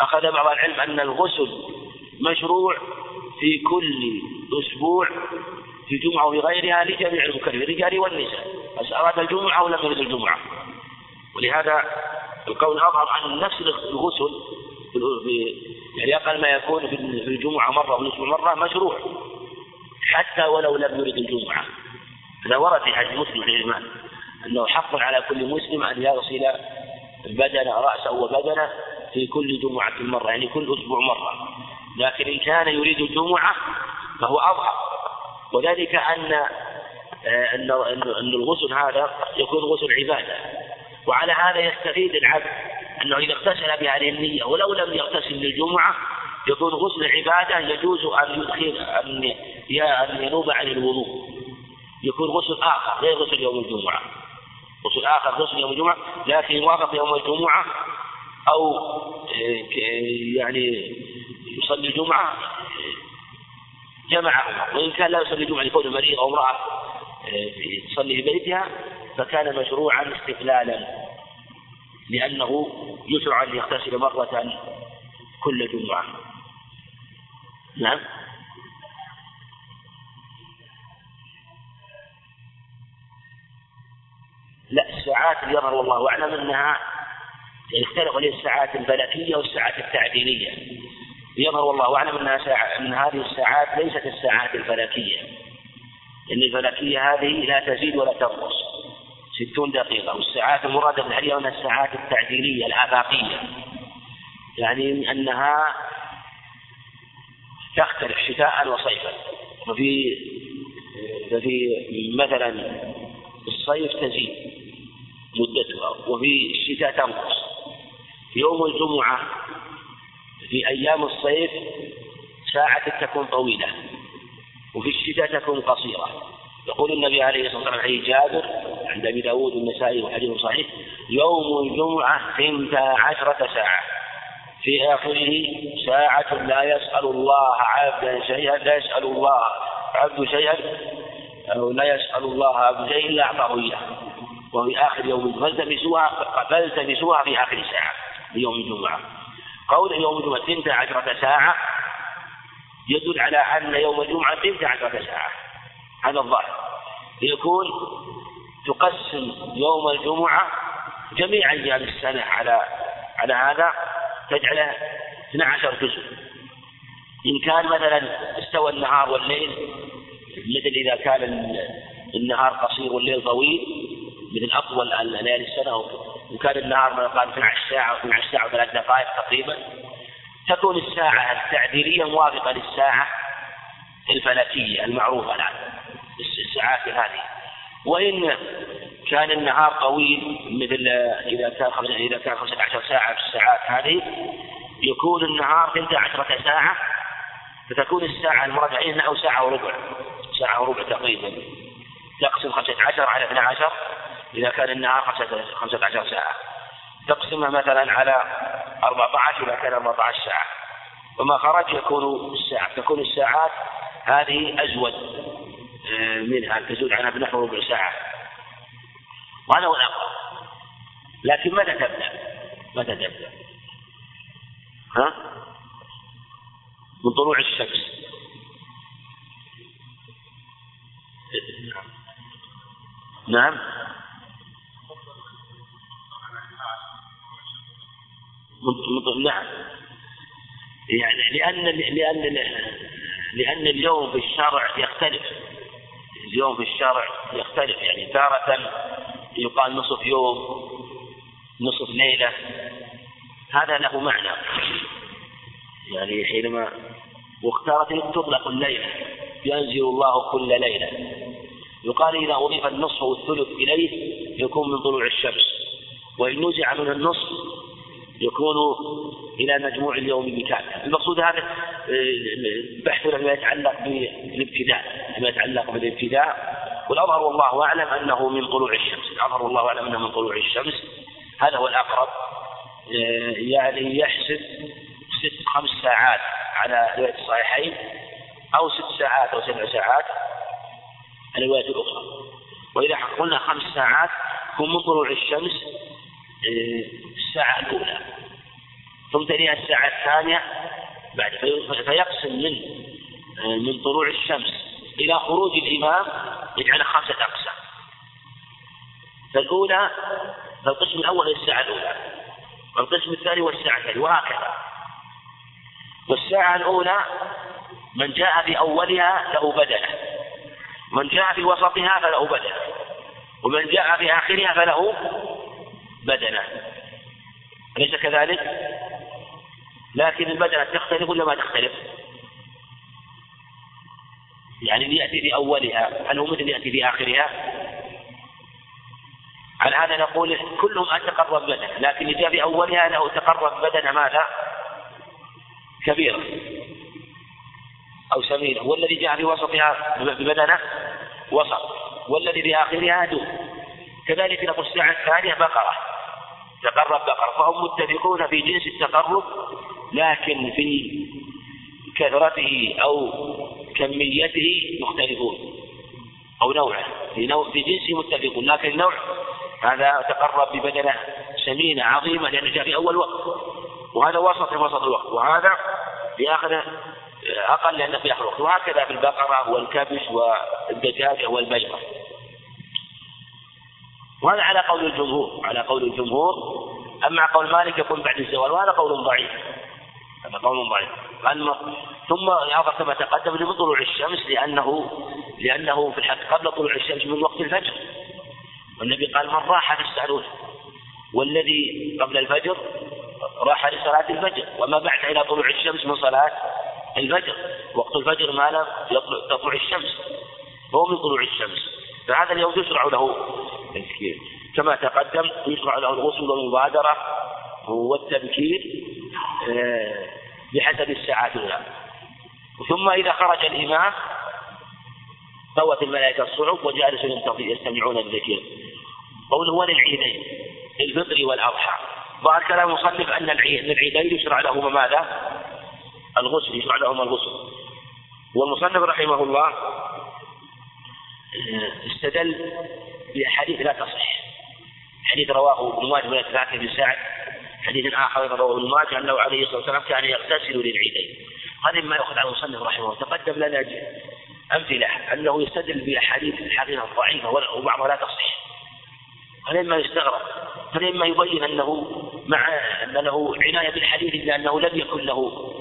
أخذ بعض العلم أن الغسل مشروع في كل أسبوع في جمعة وفي غيرها لجميع المكلفين الرجال والنساء. بس أراد الجمعة ولم يرد الجمعة؟ ولهذا القول أظهر أن نفس الغسل في يعني أقل ما يكون في الجمعة مرة والأسبوع مرة مشروع حتى ولو لم يرد الجمعة. هذا ورد في حديث مسلم عن الإيمان أنه حق على كل مسلم أن يغسل بدن رأسه وبدنه في كل جمعة مرة يعني كل أسبوع مرة. لكن إن كان يريد الجمعة فهو أظهر. وذلك أن آه، أن أن الغسل هذا يكون غسل عبادة. وعلى هذا يستفيد العبد أنه إذا اغتسل بهذه النية ولو لم يغتسل للجمعة يكون غسل عبادة يجوز أن يدخل أن أن ينوب عن الوضوء. يكون غسل آخر غير غسل يوم الجمعة. غسل آخر غسل يوم الجمعة لكن وافق يوم الجمعة أو آه، يعني يصلي الجمعة جمعهما. وإن كان لا يصلي الجمعة لكون مريض أو امرأة تصلي في بيتها فكان مشروعا استقلالا لأنه يشرع أن يغتسل مرة كل جمعة. نعم. لا الساعات اللي يظهر والله أعلم أنها يختلف عليه الساعات الفلكية والساعات التعديلية. يظهر والله أعلم أنها ساعة أن هذه الساعات ليست الساعات الفلكية. لأن الفلكية هذه لا تزيد ولا تنقص. ستون دقيقة. والساعات المرادة بالحقيقة أنها الساعات التعديلية الآفاقية. يعني أنها تختلف شتاء وصيفا. وفي ففي مثلا الصيف تزيد مدتها وفي الشتاء تنقص. يوم الجمعة في أيام الصيف ساعة تكون طويلة وفي الشتاء تكون قصيرة. يقول النبي عليه الصلاة والسلام حديث جابر عند أبي داود والنسائي وحديث صحيح يوم الجمعة ثنتا عشرة ساعة. في آخره ساعة لا يسأل الله عبدا شيئا لا يسأل الله عبد شيئا أو لا يسأل الله عبد شيئا إلا أعطاه إياه. وفي آخر يوم فالتمسوها فالتمسوها في آخر ساعة. يوم الجمعة. قول يوم الجمعة ثنتا عشرة ساعة يدل على أن يوم الجمعة ثنتا عشرة ساعة. هذا الظاهر. يكون تقسم يوم الجمعة جميع أيام السنة على على هذا تجعله 12 جزء. إن كان مثلا استوى النهار والليل مثل إذا كان النهار قصير والليل طويل مثل أطول ليالي السنة وكان النهار مثلا 12 ساعة أو 12 ساعة وثلاث دقائق تقريبا. تكون الساعة التعديلية موافقة للساعة الفلكية المعروفة الآن الساعات هذه. وإن كان النهار طويل مثل إذا كان إذا كان 15 ساعة في الساعات هذه يكون النهار 12 ساعة فتكون الساعة المراد عليه أو ساعة وربع ساعة وربع تقريبا. تقسم 15 على 12 إذا كان النهار 15 ساعة تقسمها مثلا على 14 إذا كان 14 ساعة وما خرج يكون الساعة تكون الساعات هذه أزود آه، منها تزود عنها بنحو ربع ساعة وهذا هو الأقرب لكن متى تبدأ؟ متى تبدأ؟ ها؟ من طلوع الشمس نعم نعم. يعني لأن لأن لأن اليوم في الشرع يختلف. اليوم في الشرع يختلف. يعني تارة يقال نصف يوم نصف ليلة. هذا له معنى. يعني حينما واختارت تطلق الليلة ينزل الله كل ليلة. يقال إذا أضيف النصف والثلث إليه يكون من طلوع الشمس. وإن نزع منه النصف يكون إلى مجموع اليوم بكامل. المقصود هذا آه، بحث فيما يتعلق بالابتداء فيما يتعلق بالابتداء. والأظهر والله أعلم أنه من طلوع الشمس. الأظهر والله أعلم أنه من طلوع الشمس. هذا هو الأقرب. آه، يعني يحسب ست خمس ساعات على رواية الصحيحين أو ست ساعات أو سبع ساعات الرواية الأخرى. وإذا قلنا خمس ساعات هم من طلوع الشمس الساعة الأولى. ثم تليها الساعة الثانية بعد فيقسم من آه، من طلوع الشمس إلى خروج الإمام يجعل خمسة أقسام. فالأولى فالقسم الأول الساعة الأولى والقسم الثاني والساعة الثانية وهكذا. والساعة الأولى من جاء بأولها له بدنة. من جاء في وسطها فله بدنة. ومن جاء في آخرها فله بدنة أليس كذلك؟ لكن البدنة تختلف ولا ما تختلف؟ يعني اللي يأتي في أولها هل هو مثل يأتي في آخرها؟ على هذا نقول كلهم أتقرب بدنة لكن اللي جاء في أولها له تقرب بدنة ماذا؟ كبيرة أو سمينة والذي جاء في وسطها ببدنة وسط والذي في آخرها دون كذلك نقول الساعة الثانية بقرة تقرب بقرة. فهم متفقون في جنس التقرب لكن في كثرته أو كميته مختلفون أو نوعه. في, نوع في جنسه متفقون لكن النوع هذا تقرب ببدنة سمينة عظيمة لأنه جاء في أول وقت. وهذا وسط في وسط الوقت. وهذا في آخر أقل لأنه في آخر الوقت وهكذا في البقرة والكبش والدجاجة والبيضة. وهذا على قول الجمهور على قول الجمهور. أما قول مالك يكون بعد الزوال وهذا قول ضعيف. هذا قول ضعيف. ثم يظهر كما تقدم من طلوع الشمس لأنه لأنه في الحق قبل طلوع الشمس من وقت الفجر. والنبي قال من راح فاسألوه والذي قبل الفجر راح لصلاة الفجر وما بعد إلى طلوع الشمس من صلاة الفجر. وقت الفجر ما لم تطلع الشمس. هو من طلوع الشمس. فهذا اليوم يشرع له. كما تقدم يشرع له الغسل والمبادرة والتبكير آه، بحسب الساعات الأولى ثم إذا خرج الإمام طوت الملائكة الصعب وجالسوا يستمعون الذكر. قوله وللعيدين الفطر والأضحى. ظهر كلام المصنف أن العيدين يشرع لهما ماذا؟ الغسل يشرع لهما الغسل. والمصنف رحمه الله آه، استدل بأحاديث لا تصح. حديث رواه ابن ماجه من ثلاثة بن سعد حديث آخر رواه ابن ماجه أنه عليه الصلاة والسلام كان يغتسل للعيدين. هذا مما يأخذ عن المصنف رحمه الله. تقدم لنا أمثلة أنه يستدل بأحاديث الحقيقة ضعيفة وبعضها لا تصح. هذا مما يستغرب. هذا مما يبين أنه مع أن له عناية بالحديث إلا أنه لم يكن له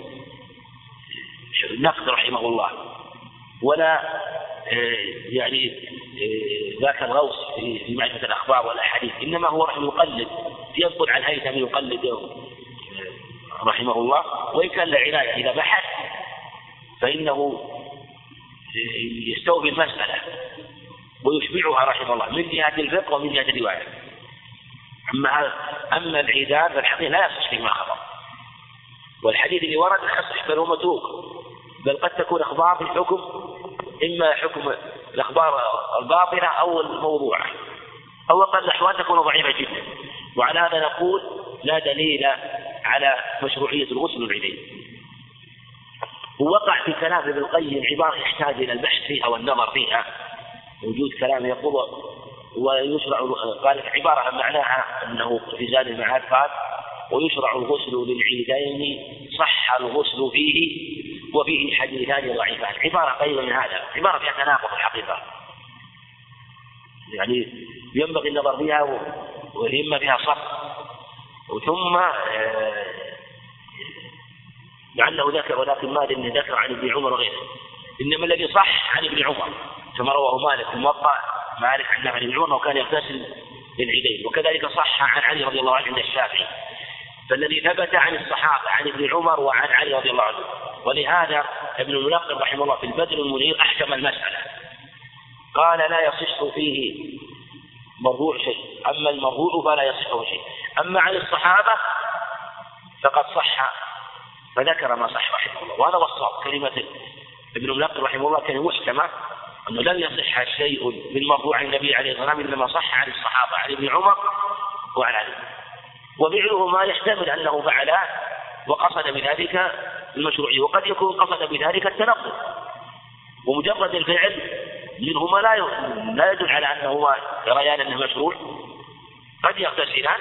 نقد رحمه الله. ولا يعني آه، ذاك الغوص في معرفة الأخبار والأحاديث إنما هو يقلد ينقل عن هيثم يقلد آه، رحمه الله وإن كان له عناية إذا بحث فإنه يستوفي المسألة ويشبعها رحمه الله من جهة الفقه ومن جهة الرواية. أما أما العيدان فالحقيقة لا يصح فيما خبر. والحديث اللي ورد يصح بل هو متروك بل قد تكون أخبار في حكم إما حكم الأخبار الباطلة أو الموضوعة أو أقل الأحوال تكون ضعيفة جدا. وعلى هذا نقول لا دليل على مشروعية الغسل العيدين ووقع في كلام ابن القيم عبارة يحتاج إلى البحث فيها والنظر فيها. وجود كلام يقول ويشرع قال عبارة معناها أنه في زاد المعاد قال ويشرع الغسل للعيدين صح الغسل فيه وفيه حديثان ضعيفان عبارة قريبة من هذا. عبارة فيها تناقض الحقيقة. يعني ينبغي النظر فيها والهمة فيها صح. وثم آه، لعله ذكر ولكن ما أدري ذكر عن ابن عمر وغيره. إنما الذي صح عن ابن عمر. كما رواه مالك موطأ مالك عن ابن عمر وكان يغتسل للعيدين وكذلك صح عن علي رضي الله عنه عند الشافعي. فالذي ثبت عن الصحابة عن ابن عمر وعن علي رضي الله عنه. ولهذا ابن المنقب رحمه الله في البدر المنير أحكم المسألة. قال لا يصح فيه مرفوع شيء. أما المرفوع فلا يصح شيء. أما عن الصحابة فقد صح. فذكر ما صح رحمه الله. وهذا هو الصواب. كلمة ابن المنقب رحمه الله كان محكمة أنه لم يصح شيء من مرفوع النبي عليه الصلاة والسلام إنما صح عن الصحابة عن ابن عمر وعن علي. وفعله ما يحتمل أنه فعله وقصد بذلك المشروعية وقد يكون قصد بذلك التنقل. ومجرد الفعل منهما لا لا يدل على انه جريان أنه مشروع. قد يغتسلان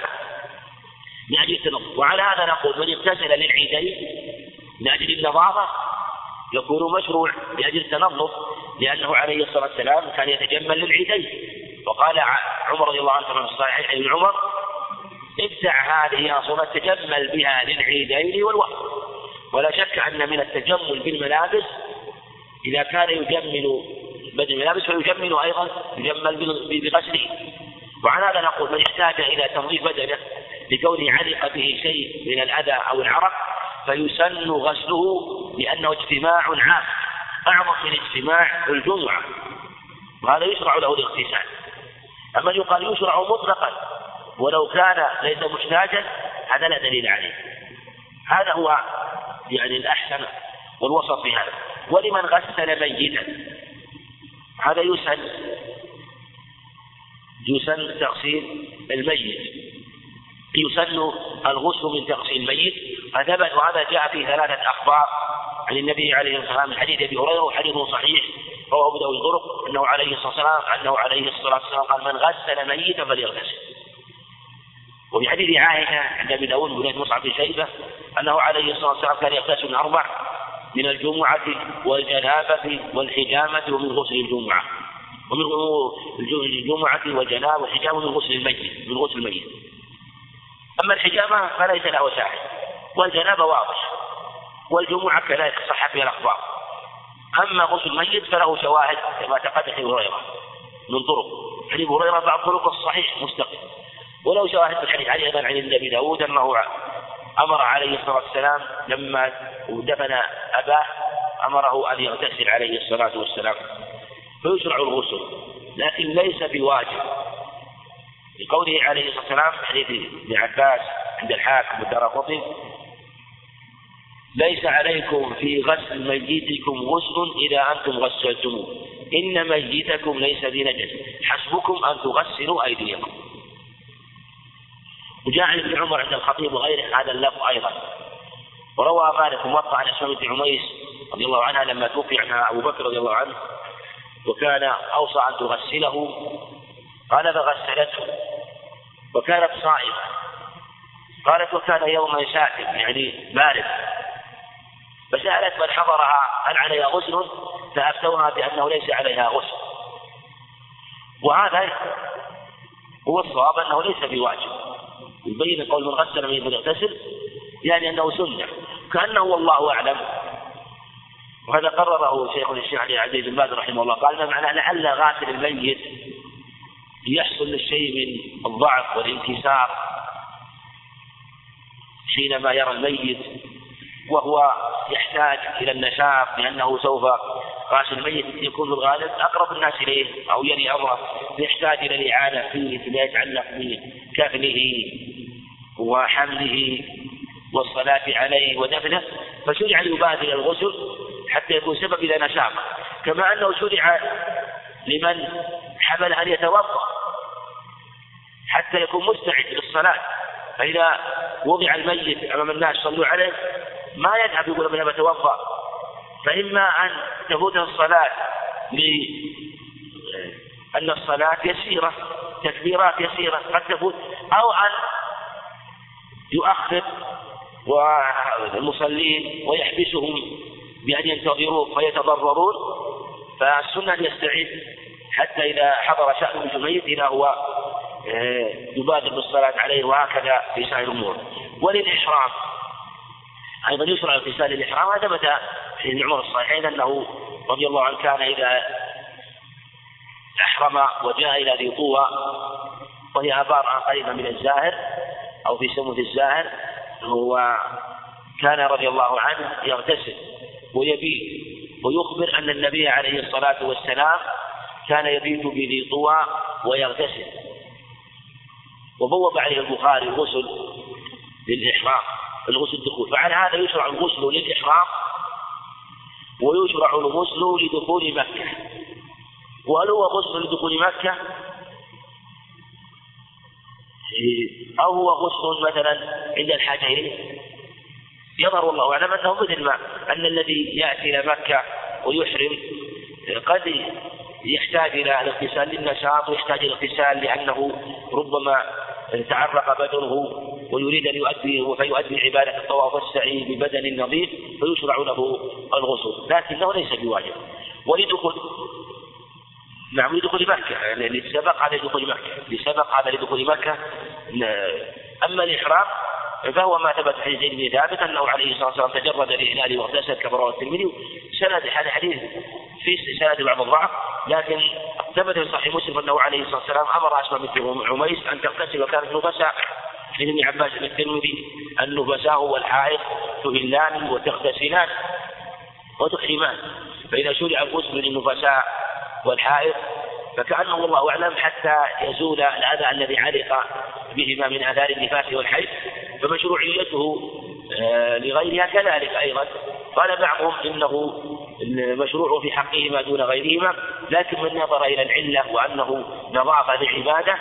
من أجل التنظف وعلى هذا نقول من اغتسل للعيدين من أجل النظافة يكون مشروع لأجل التنظف لأنه عليه الصلاة والسلام كان يتجمل للعيدين. وقال عمر رضي الله عنه في الصحيح ابن عمر ابتع هذه أصلا تجمل بها للعيدين والوقت. ولا شك أن من التجمل بالملابس إذا كان يجمل بدل الملابس فيجمل أيضا يجمل بغسله. وعن هذا نقول من احتاج إلى تنظيف بدنه لكونه علق به شيء من الأذى أو العرق فيسن غسله لأنه اجتماع عام أعظم من اجتماع الجمعة. وهذا يشرع له الاغتسال. أما يقال يشرع مطلقا ولو كان ليس محتاجا هذا لا دليل عليه. هذا هو يعني الأحسن والوسط في هذا. ولمن غسل ميتا هذا يسن يسن تغسيل الميت. يسن الغسل من تغسيل الميت. فثبت وهذا جاء في ثلاثة أخبار عن النبي عليه الصلاة والسلام حديث أبي هريرة وحديث صحيح رواه أبو داود الطرق أنه عليه الصلاة والسلام أنه عليه الصلاة والسلام قال من غسل ميتا فليغتسل. وفي حديث عائشة عند أبي داود بن مصعب بن شيبة أنه عليه الصلاة والسلام كان يغتسل من أربع من الجمعة والجنابة والحجامة ومن غسل الجمعة. ومن الجمعة والجنابة والحجامة ومن غسل الميت من غسل الميت. أما الحجامة فليس له شاهد والجنابة واضح. والجمعة كذلك صح فيها الأخبار. أما غسل الميت فله شواهد كما تقدم في هريرة من طرق. حديث هريرة بعض طرق الصحيح مستقيم ولو شواهد الحديث عليه أيضا عن النبي داود أنه أمر عليه الصلاة والسلام لما دفن أباه أمره أن يغتسل عليه الصلاة والسلام. فيشرع الغسل لكن ليس بواجب. لقوله عليه الصلاة والسلام حديث ابن عباس عند الحاكم والدار ليس عليكم في غسل ميتكم غسل إذا أنتم غسلتموه. إن ميتكم ليس بنجس. حسبكم أن تغسلوا أيديكم. وجاء عن ابن عمر عند الخطيب وغيره هذا اللفظ أيضا. وروى مالك موطأ عن اسماء بن عميس رضي الله عنها لما توفي عنها أبو بكر رضي الله عنه وكان أوصى أن تغسله قال فغسلته وكانت صائمة. قالت وكان يوما شاتم يعني بارد. فسألت من حضرها هل عليها غسل؟ فأفتوها بأنه ليس عليها غسل. وهذا هو الصواب أنه ليس بواجب. يبين قول من غسل من يغتسل يعني أنه سنة. كأنه والله أعلم. وهذا قرره شيخ الشيخ علي عزيز بن باز رحمه الله. قال ما معنى لعل غاسل الميت يحصل للشيء من الضعف والانكسار حينما يرى الميت وهو يحتاج إلى النشاط لأنه سوف غاسل الميت يكون في الغالب أقرب الناس إليه أو يلي امره يحتاج إلى الإعانة فيه فيما يتعلق بكفنه. وحمله والصلاة عليه ودفنه فشرع يبادر الغسل حتى يكون سبب إلى نشاط. كما أنه شرع لمن حمل أن يتوضأ حتى يكون مستعد للصلاة. فإذا وضع الميت أمام الناس صلوا عليه ما يذهب يقول أنا بتوضأ. فإما أن تفوت الصلاة لأن الصلاة يسيرة تكبيرات يسيرة قد تفوت أو أن يؤخر المصلين ويحبسهم بأن ينتظروه فيتضررون فالسنة أن يستعد حتى إذا حضر شأن الميت إذا هو آه، يبادر بالصلاة عليه وهكذا في سائر الأمور. وللإحرام أيضا يشرع اغتسال الإحرام هذا ثبت في ابن عمر الصحيحين أنه رضي الله عنه كان إذا أحرم وجاء إلى ذي طوى وهي آبار قريبة من الزاهر أو في سموث الزاهر هو كان رضي الله عنه يغتسل ويبيت ويخبر أن النبي عليه الصلاة والسلام كان يبيت بذي طوى ويغتسل. وبوب عليه البخاري الغسل للإحرام الغسل الدخول فعلى هذا يشرع الغسل للإحرام ويشرع الغسل لدخول مكة. وهل هو غسل لدخول مكة؟ أو هو غسل مثلا عند الحاجة إليه يظهر والله أعلم أنه مثل ما أن الذي يأتي إلى مكة ويحرم قد يحتاج إلى الاغتسال للنشاط ويحتاج إلى الاغتسال لأنه ربما تعرق بدنه ويريد أن يؤدي فيؤدي عبادة الطواف والسعي ببدن نظيف فيشرع له الغسل. لكنه ليس بواجب. ولدخول نعم لدخول مكة. يعني لسبق هذا لدخول مكة. لسبق هذا لدخول مكة. أما الإحرام فهو ما ثبت في زيد بن ثابت أنه عليه الصلاة والسلام تجرد الإهلال واغتسل كما رواه الترمذي. سند هذا الحديث في سند بعض الضعف لكن ثبت في صحيح مسلم أنه عليه الصلاة والسلام أمر أسماء بنت عميس أن تغتسل وكانت نفساء. عن ابن عباس الترمذي النفساء والحائض تهلان وتغتسلان وتحرمان. فإذا شرع الغسل للنفساء والحائض فكأنه والله أعلم حتى يزول الأذى الذي علق بهما من آثار النفاس والحيض فمشروعيته آه، لغيرها كذلك أيضا. قال بعضهم إنه المشروع في حقهما دون غيرهما لكن من نظر إلى العلة وأنه نظافة للعبادة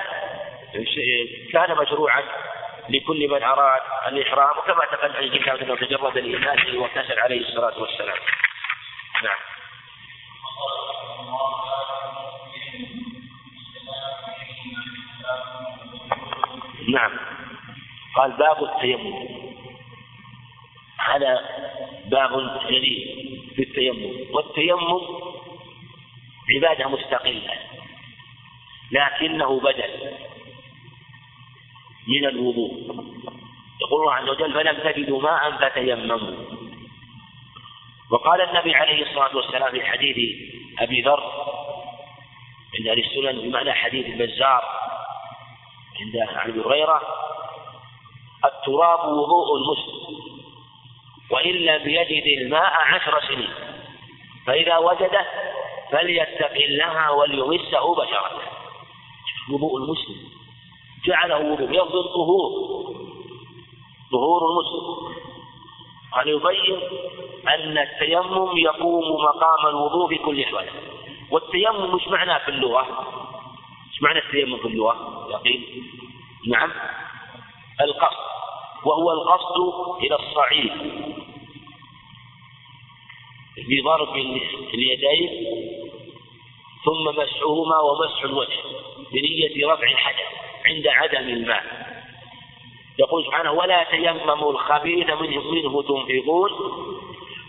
كان مشروعا لكل من أراد الإحرام وكما تقدم الكتاب أنه تجرد الإيمان واغتسل عليه الصلاة والسلام. نعم. نعم. قال باب التيمم. هذا باب جديد في التيمم. والتيمم عبادة مستقلة. لكنه بدل من الوضوء. يقول الله عز وجل فلم تجدوا ماء فتيمموا. وقال النبي عليه الصلاة والسلام في حديث أبي ذر عند أهل السنن بمعنى حديث البزار عند أبي هريرة التراب وضوء المسلم وإن لم يجد الماء عشر سنين فإذا وجده فليتق الله وليمسه بشرته وضوء المسلم جعله وضوء يقضي الطهور طهور المسلم. قال يبين أن التيمم يقوم مقام الوضوء في كل حال. والتيمم مش معناه في اللغة؟ مش معنى التيمم في اللغة؟ يقين. نعم. القصد. وهو القصد إلى الصعيد. بضرب اليدين ثم مسحهما ومسح الوجه بنية رفع الحدث عند عدم الماء. يقول سبحانه ولا تيمموا الخبيث منه, منه تنفقون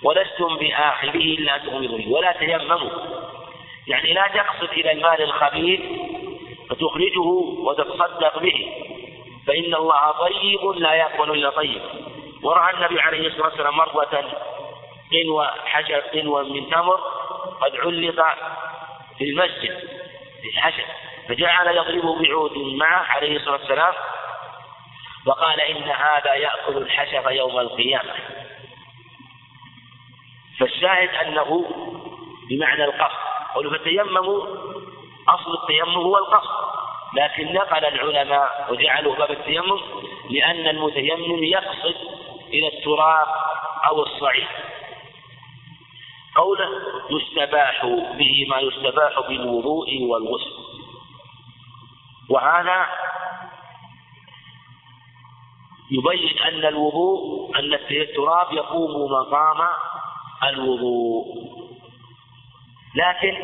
ولستم بآخره إلا تغمضون ولا تيمموا. يعني لا تقصد إلى المال الخبيث فتخرجه وتتصدق به. فإن الله طيب لا يقبل إلا طيب. ورأى النبي عليه الصلاة والسلام مرة قنوة حشر قنوة من تمر قد علق في المسجد في الحشر فجعل يضربه بعود معه عليه الصلاة والسلام وقال إن هذا يأكل الحشف يوم القيامة. فالشاهد أنه بمعنى القصد قالوا فتيمموا أصل التيمم هو القصد. لكن نقل العلماء وجعلوا باب التيمم لأن المتيمم يقصد إلى التراب أو الصعيد. قوله يستباح به ما يستباح بالوضوء والغسل. وهذا يبين أن الوضوء أن التراب يقوم مقام الوضوء. لكن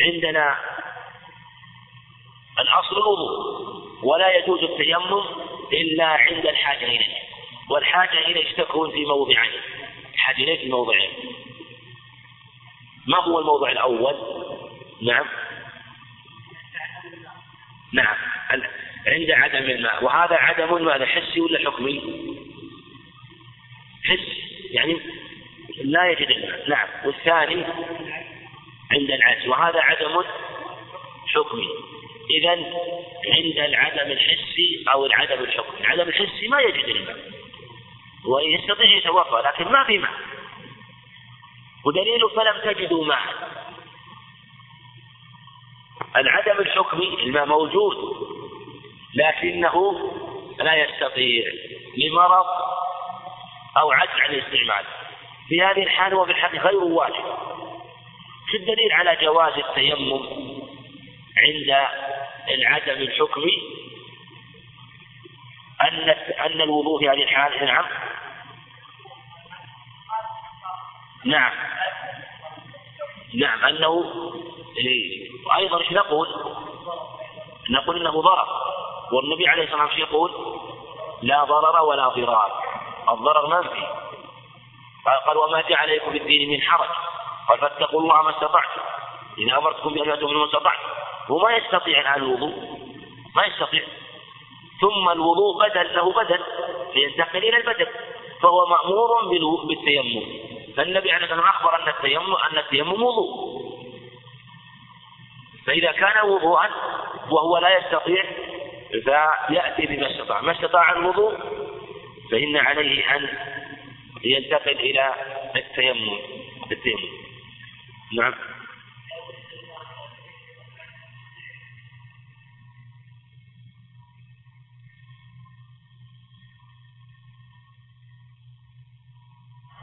عندنا الأصل الوضوء ولا يجوز التيمم إلا عند الحاجة إليه والحاجة إليه تكون في موضعين الحاجة إليه في موضعين. ما هو الموضع الأول؟ نعم. نعم. عند عدم الماء. وهذا عدم ماذا حسي ولا حكمي؟ حسي يعني لا يجد الماء. نعم. والثاني عند العجز وهذا عدم حكمي. إذا عند العدم الحسي أو العدم الحكمي. العدم الحسي ما يجد الماء. ويستطيع يتوضأ لكن ما في ماء. ودليل فلم تجدوا ماء. العدم الحكمي الماء موجود. لكنه لا يستطيع لمرض أو عجز عن الاستعمال. في هذه الحالة وفي الحال غير واجب. في الدليل على جواز التيمم عند العدم الحكمي أن أن الوضوء في هذه الحالة نعم. نعم أنه إيه. وأيضا إيش نقول؟ نقول إنه ضرر. والنبي عليه الصلاة والسلام يقول لا ضرر ولا ضرار. الضرر منفي قال وما جعل عليكم في الدين من حرج. قال فاتقوا الله ما استطعتم. إذا أمرتكم بأن يأتوا ما استطعتم. هو ما يستطيع الآن الوضوء. ما يستطيع. ثم الوضوء بدل له بدل. لينتقل إلى البدل فهو مأمور بالتيمم. فالنبي عليه الصلاة والسلام أخبر أن التيمم أن التيمم وضوء. فإذا كان وضوءا وهو لا يستطيع فيأتي بما استطاع. ما استطاع الوضوء فإن عليه أن ينتقل إلى التيمم التيمم. نعم.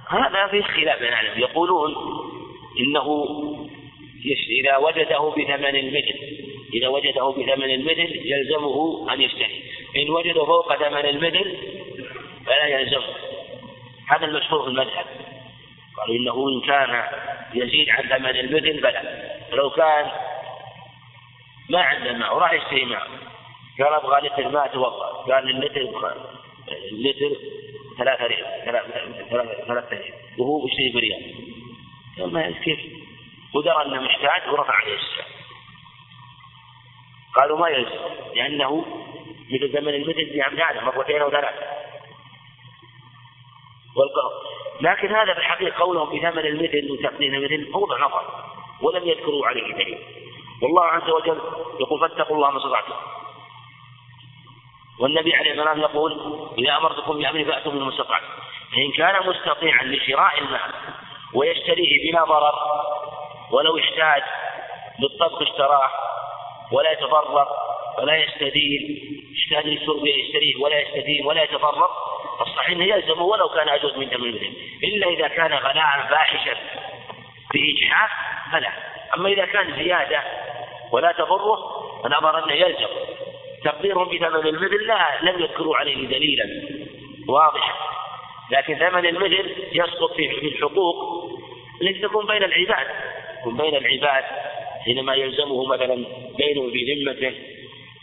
هذا في خلاف بين العلم يقولون إنه إذا وجده بثمن المثل إذا وجده بثمن المثل يلزمه أن يشتري. إن وجده فوق ثمن المثل فلا يلزمه. هذا المشهور في المذهب. قالوا إنه إن كان يزيد عن ثمن المثل فلا لو كان ما عنده ماء وراح يشتري ماء. قال أبغى لتر ماء توضأ. قال اللتر اللتر ثلاثة ريال. ثلاثة ريال. وهو يشتري بريال. قال ما كيف ودرى أنه محتاج ورفع عليه السعر قالوا ما يلزم لأنه مثل زمن المثل في آدم مرتين أو ثلاثة والقول. لكن هذا في الحقيقة قولهم بثمن المثل وتقديم المثل موضع نظر ولم يذكروا عليه دليل. والله عز وجل يقول فاتقوا الله ما استطعتم. والنبي عليه الصلاة والسلام يقول إذا أمرتكم بأمر فأتوا من استطعتم. فإن كان مستطيعا لشراء المال ويشتريه بلا ضرر ولو احتاج للطبخ اشتراه ولا يتضرر ولا يستدين يحتاج للشرب يشتريه؟ ولا يستدين ولا يتضرر فالصحيح إنه يلزمه ولو كان اجوز من دم المثل إلا إذا كان غلاء فاحشا باجحاف فلا. أما إذا كان زيادة ولا تضره فنظر أنه يلزم. تقديرهم بثمن المثل لا لم يذكروا عليه دليلا واضحا. لكن ثمن المثل يسقط في الحقوق. التي تكون بين العباد. تكون بين العباد حينما يلزمه مثلا دين في ذمته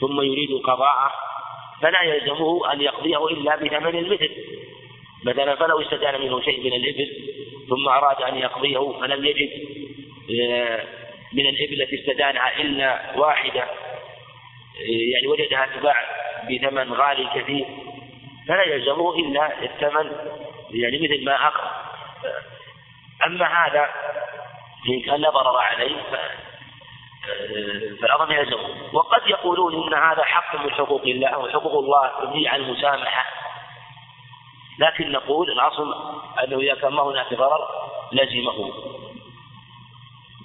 ثم يريد قضاءه فلا يلزمه أن يقضيه إلا بثمن المثل. مثلا فلو استدان منه شيء من الإبل ثم أراد أن يقضيه فلم يجد آه، من الإبل التي استدانها إلا واحدة آه، يعني وجدها تباع بثمن غالي كثير فلا يلزمه إلا الثمن يعني مثل ما أخذ. أما هذا إن كان لا ضرر عليه فالأمر يلزم وقد يقولون إن هذا حق من حقوق الله وحقوق الله تبني على المسامحة. لكن نقول الأصل أنه إذا كان ما هناك ضرر لزمه.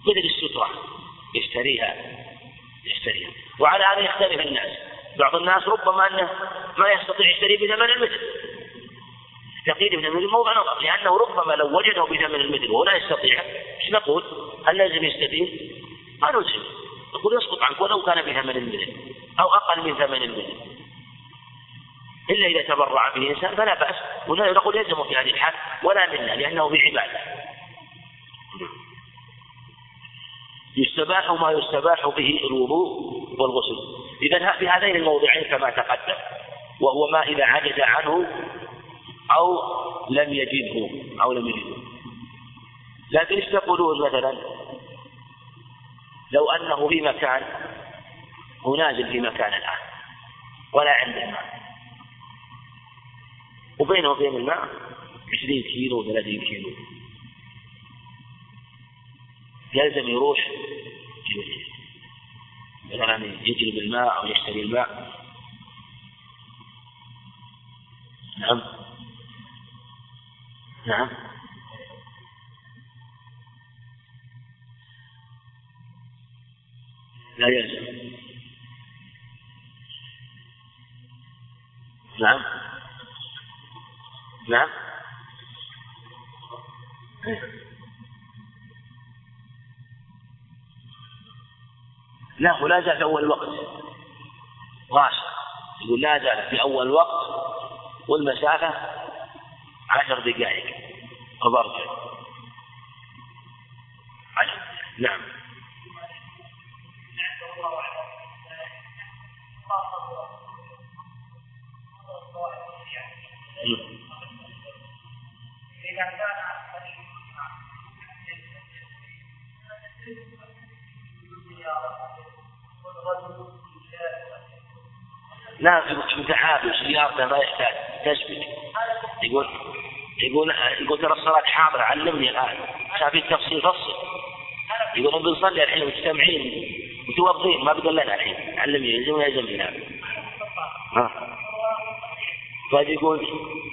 مثل السترة يشتريها يشتريها. وعلى هذا يختلف الناس. بعض الناس ربما أنه ما يستطيع يشتري بثمن المثل. تقييد بثمن المثل موضع نظر لأنه ربما لو وجده بثمن المثل وهو لا يستطيع إيش نقول؟ هل لازم يستدين؟ ما نلزم نقول يسقط عنك ولو كان بثمن المثل أو أقل من ثمن المثل إلا إذا تبرع به إنسان فلا بأس. ونقول يلزم في هذه الحال ولا منا لأنه بعبادة. يستباح ما يستباح به الوضوء والغسل. إذا في هذين الموضعين كما تقدم وهو ما إذا عجز عنه أو لم يجده أو لم يجده. لكن إيش تقولون مثلا؟ لو أنه في مكان هو نازل في مكان الآن ولا عنده ماء وبينه وبين الماء عشرين كيلو ثلاثين كيلو. يلزم يروح مثلا يجلب الماء أو يشتري الماء. نعم. نعم. لا يلزم نعم. نعم. لا هو لا زال في أول وقت. غاش يقول لا زال في أول وقت والمسافة عشر دقائق. وبرجع عشر نعم. لا في تعادل سيارته ما يحتاج تثبت. يقول يقول يقول ترى الصلاة حاضرة علمني الآن. شاف التفصيل؟ فصل. يقول بنصلي الحين مجتمعين متوضين ما بقول لنا الحين. علمني يلزمنا يلزمني ها. طيب يقول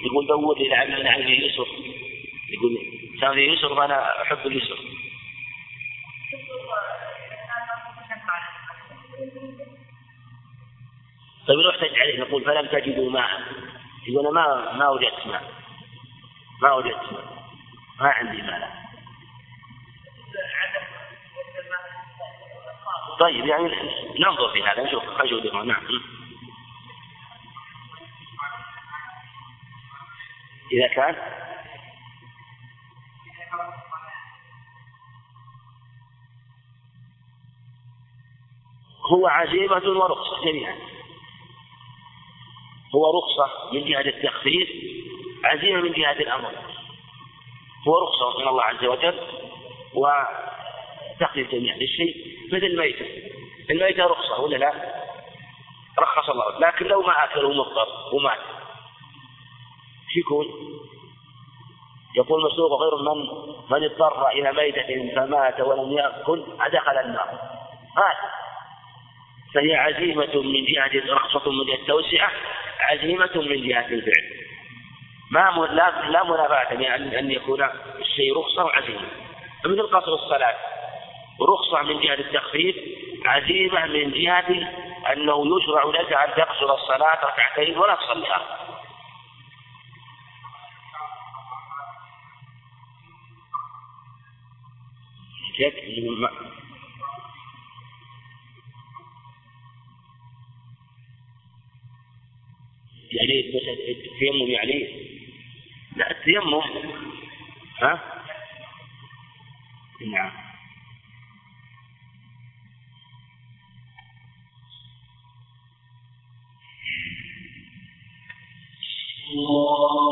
يقول دور لي لعل يسر. يقول كان في يسر فأنا أحب اليسر. طيب نروح عليه نقول فلم تجدوا ماء. يقول ما ما وجدت ماء. ما وجدت ماء. ما عندي ماء. طيب يعني ننظر في هذا نشوف خشوع نعم. إذا كان. هو عزيمة ورخصة جميعا. هو رخصة من جهة التخفيف عزيمة من جهة الأمر. هو رخصة من الله عز وجل وتخفيف جميعا للشيء مثل الميتة. الميتة رخصة ولا لا؟ رخص الله. لكن لو ما أكل ومضطر ومات. شو يكون؟ يقول مسروق غير من من اضطر إلى ميتة فمات ولم يأكل أدخل النار. هذا فهي عزيمة من جهة رخصة من جهة التوسعة عزيمة من جهة الفعل. ما لا لا منافاة يعني أن يكون الشيء رخصة وعزيمة. مثل قصر الصلاة رخصة من جهة التخفيف عزيمة من جهة أنه يشرع لك أن تقصر الصلاة ركعتين ولا تصليها. يعني التيمم يعني لا التيمم ها؟ نعم. والحمد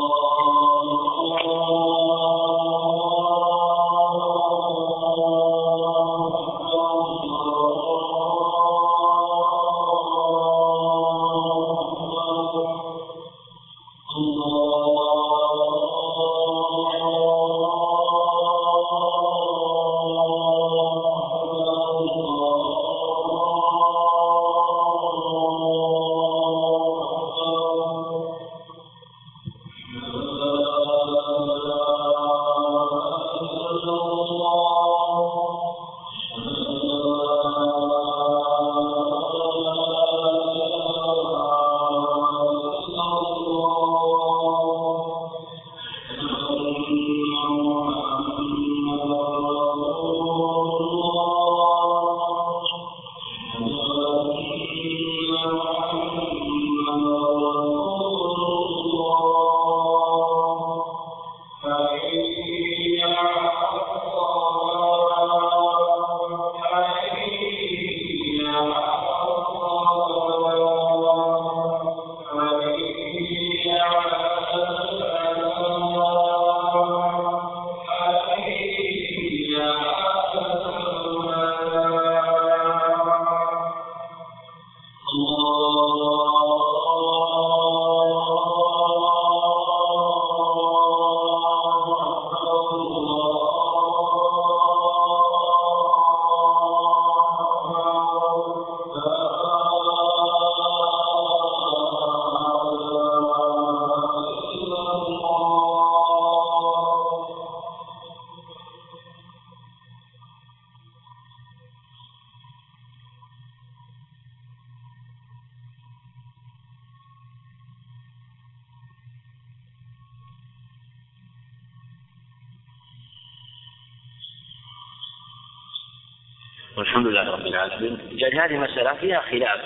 يعني هذه مسألة فيها خلاف.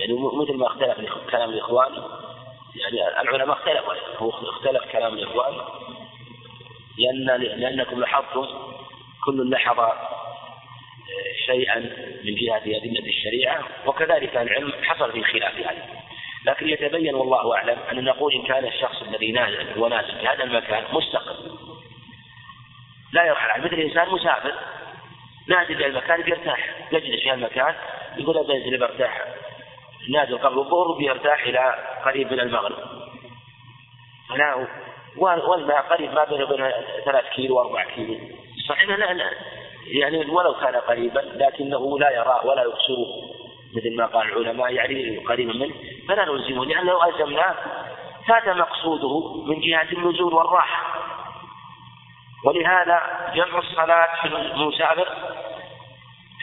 يعني مثل ما اختلف كلام الإخوان يعني العلماء اختلفوا هو اختلف كلام الإخوان لأن لأنكم لاحظتم كل لاحظ شيئا من جهة أدلة الشريعة وكذلك العلم حصل في خلاف هذا لكن يتبين والله أعلم أن نقول إن كان الشخص الذي نازل هو نازل في هذا المكان مستقل. لا يرحل مثل الإنسان مسافر نازل إلى المكان بيرتاح يجلس في المكان يقول أبى أنزل برتاح. نازل قبل الظهر بيرتاح إلى قريب من المغرب. فلا والماء قريب ما بينه وبين ثلاث كيلو وأربع كيلو. صحيح لا لا يعني ولو كان قريبا لكنه لا يراه ولا يبصره مثل ما قال العلماء يعني قريبا منه. فلا نلزمه لأنه لو ألزمناه فات مقصوده من جهة النزول والراحة. ولهذا جمع الصلاة في المسافر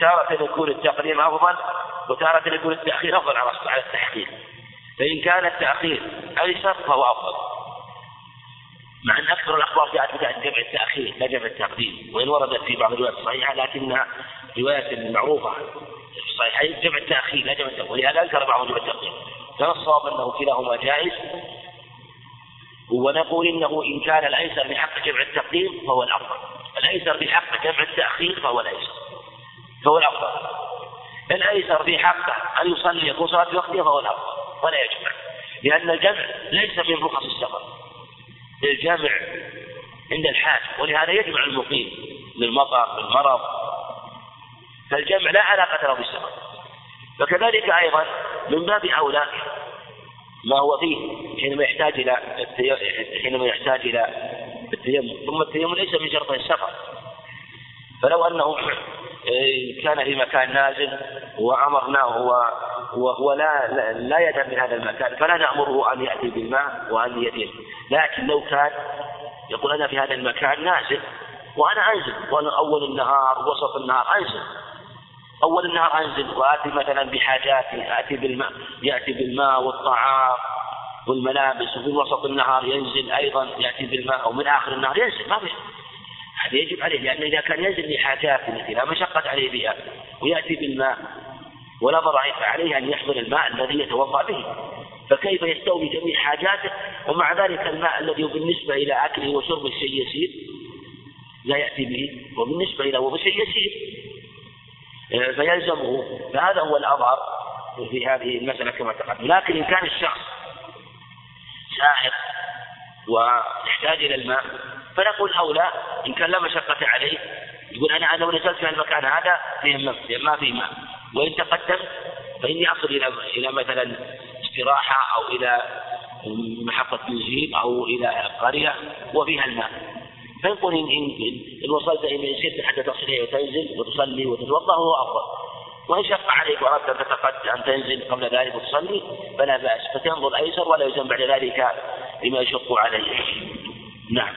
تارة يكون التقديم أفضل وتارة يكون التأخير أفضل على التحقيق. فإن كان التأخير أيسر فهو أفضل. مع أن أكثر الأخبار جاءت بتاعت جمع التأخير لا جمع التقديم وإن وردت في بعض الروايات الصحيحة لكنها رواية معروفة في الصحيحين جمع التأخير لا جمع التقديم ولهذا أنكر بعضهم جمع التقديم. فالصواب أنه كلاهما جائز. ونقول إنه إن كان الأيسر بحق جمع التقديم فهو الأفضل. الأيسر بحق جمع التأخير فهو الأيسر. فهو الأفضل. الايسر بحقه أن يصلي يكون صلاة في وقتها فهو الأفضل. ولا يجمع. لأن الجمع ليس من رخص السفر. الجمع عند الحاج ولهذا يجمع المقيم للمطر للمرض. فالجمع لا علاقة له بالسفر. فكذلك أيضا من باب أولى ما هو فيه حينما يحتاج إلى حينما يحتاج إلى التيمم. ثم التيمم ليس من شرط السفر. فلو أنه كان في مكان نازل وأمرناه وهو لا لا يذهب من هذا المكان فلا نأمره أن يأتي بالماء وأن يتيم لكن لو كان يقول أنا في هذا المكان نازل وأنا أنزل وأنا أول النهار وسط النهار أنزل. أول النهار أنزل وآتي مثلا بحاجاتي آتي بالماء يأتي بالماء والطعام والملابس وفي وسط النهار ينزل أيضا يأتي بالماء أو من آخر النهار ينزل ما في هذا يجب عليه لأنه إذا كان ينزل لحاجات التي لا مشقة عليه بها ويأتي بالماء ولا ضرر عليه أن يحمل الماء الذي يتوضأ به فكيف يستوي جميع حاجاته؟ ومع ذلك الماء الذي بالنسبة إلى أكله وشربه شيء يسير لا يأتي به وبالنسبة إلى وهو شيء يسير فيلزمه. فهذا هو الأظهر في هذه المسألة كما تقدم. لكن إن كان الشخص سائق ويحتاج إلى الماء فنقول أولى إن كان لا مشقة عليه يقول أنا لو نزلت في المكان هذا فيه ما فيه ماء وإن تقدم فإني أصل إلى إلى مثلا استراحة أو إلى محطة بنزين أو إلى قرية وفيها الماء. فيقول إن, إن, وصلت إلى شدة حتى تصل وتنزل وتصلي وتتوضأ هو أفضل. وإن شق عليك وأردت أن تتقدم أن تنزل قبل ذلك وتصلي فلا بأس. فتنظر أيسر ولا يلزم بعد ذلك بما يشق عليه. نعم.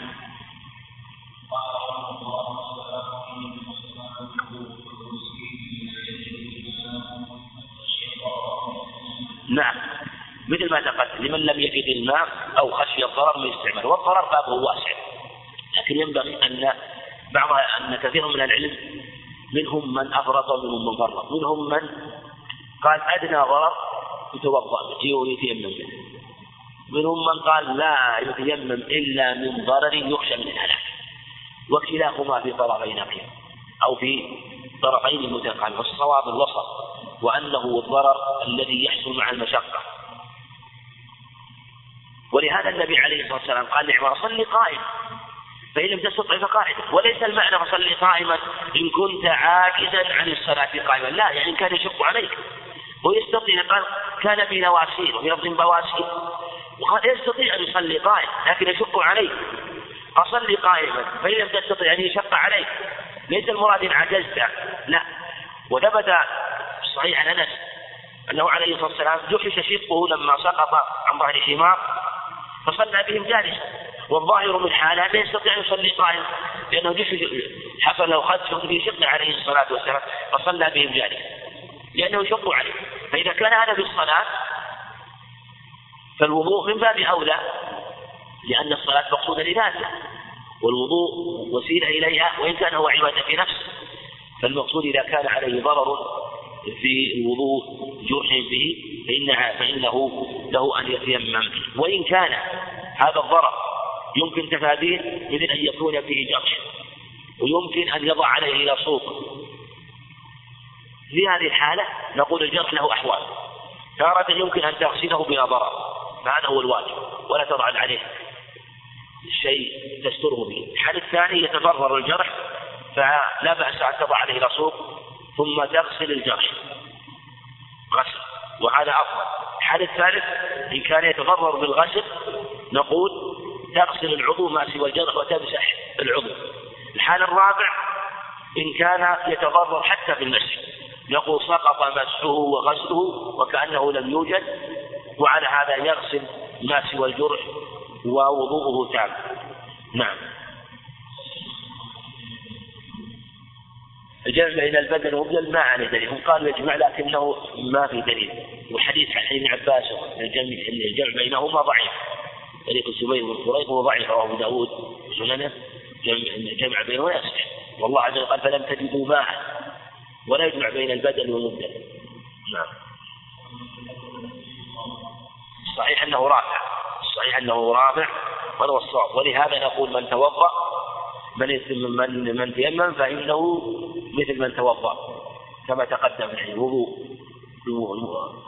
نعم. مثل ما تقدم لمن لم يجد الماء أو خشي الضرر من استعماله والضرر بابه واسع. لكن ينبغي أن بعض أن كثير من العلم منهم من أفرط ومنهم من فرط. منهم من قال أدنى ضرر يتوضأ به ويتيمم به. منهم من قال لا يتيمم إلا من ضرر يخشى من الهلاك. وكلاهما في طرفي نقيض أو في طرفين متقابلين والصواب الوسط وأنه الضرر الذي يحصل مع المشقة. ولهذا النبي عليه الصلاة والسلام قال لعمر صلي قائم فإن لم تستطع فقاعدة وليس المعنى فصلي قائما إن كنت عاجزا عن الصلاة قائما. لا يعني كان يشق عليك. ويستطيع قال كان بي نواسير وفي بواسير. وقال يستطيع أن يصلي قائم لكن يشق عليك. أصلي قائما فإن لم تستطع أن يشق عليك. ليس المراد إن عجزت. لا. وثبت صحيح عن أنس أنه عليه الصلاة والسلام جحش شقه لما سقط عن ظهر حمار فصلى بهم جالسا. والظاهر من حاله لا يستطيع أن يصلي قائما لأنه جسد حصل له خدش في شق عليه الصلاة والسلام فصلى بهم جالسا. لأنه يشق عليه. فإذا كان هذا في الصلاة فالوضوء من باب أولى. لأن الصلاة مقصودة لذاته. والوضوء وسيلة إليها وإن كان هو عبادة في نفسه. فالمقصود إذا كان عليه ضرر في الوضوء جرح به فإنها فإنه له أن يتيمم. وإن كان هذا الضرر يمكن تفاديه مثل أن يكون فيه جرش ويمكن أن يضع عليه إلى صوت في هذه الحالة نقول الجرح له أحوال. تارة يمكن أن تغسله بلا ضرر. فهذا هو الواجب. ولا تضع عليه. شيء تستره به. الحال الثاني يتضرر الجرح فلا بأس أن تضع عليه رسوب ثم تغسل الجرح. غسل وهذا أفضل. الحال الثالث إن كان يتضرر بالغسل نقول تغسل العضو ما سوى الجرح وتمسح العضو. الحال الرابع إن كان يتضرر حتى بالمسح نقول سقط مسحه وغسله وكأنه لم يوجد وعلى هذا يغسل ما سوى الجرح ووضوءه تام نعم. الجمع بين البدن والبدن ما عليه دليل هم قالوا يجمع لكنه ما في دليل. وحديث عن ابن عباس الجمع بينهما ضعيف. طريق الزبير بن قريب هو ضعيف رواه أبو داود سننه. جمع جمع بينهما يصح. والله عز وجل قال فلم تجدوا ماء ولا يجمع بين البدن والمبدل نعم. صحيح أنه رافع. صحيح أنه رافع وهذا هو الصواب. ولهذا نقول من توضأ من من من تيمم فإنه مثل من توضأ كما تقدم يعني وضوء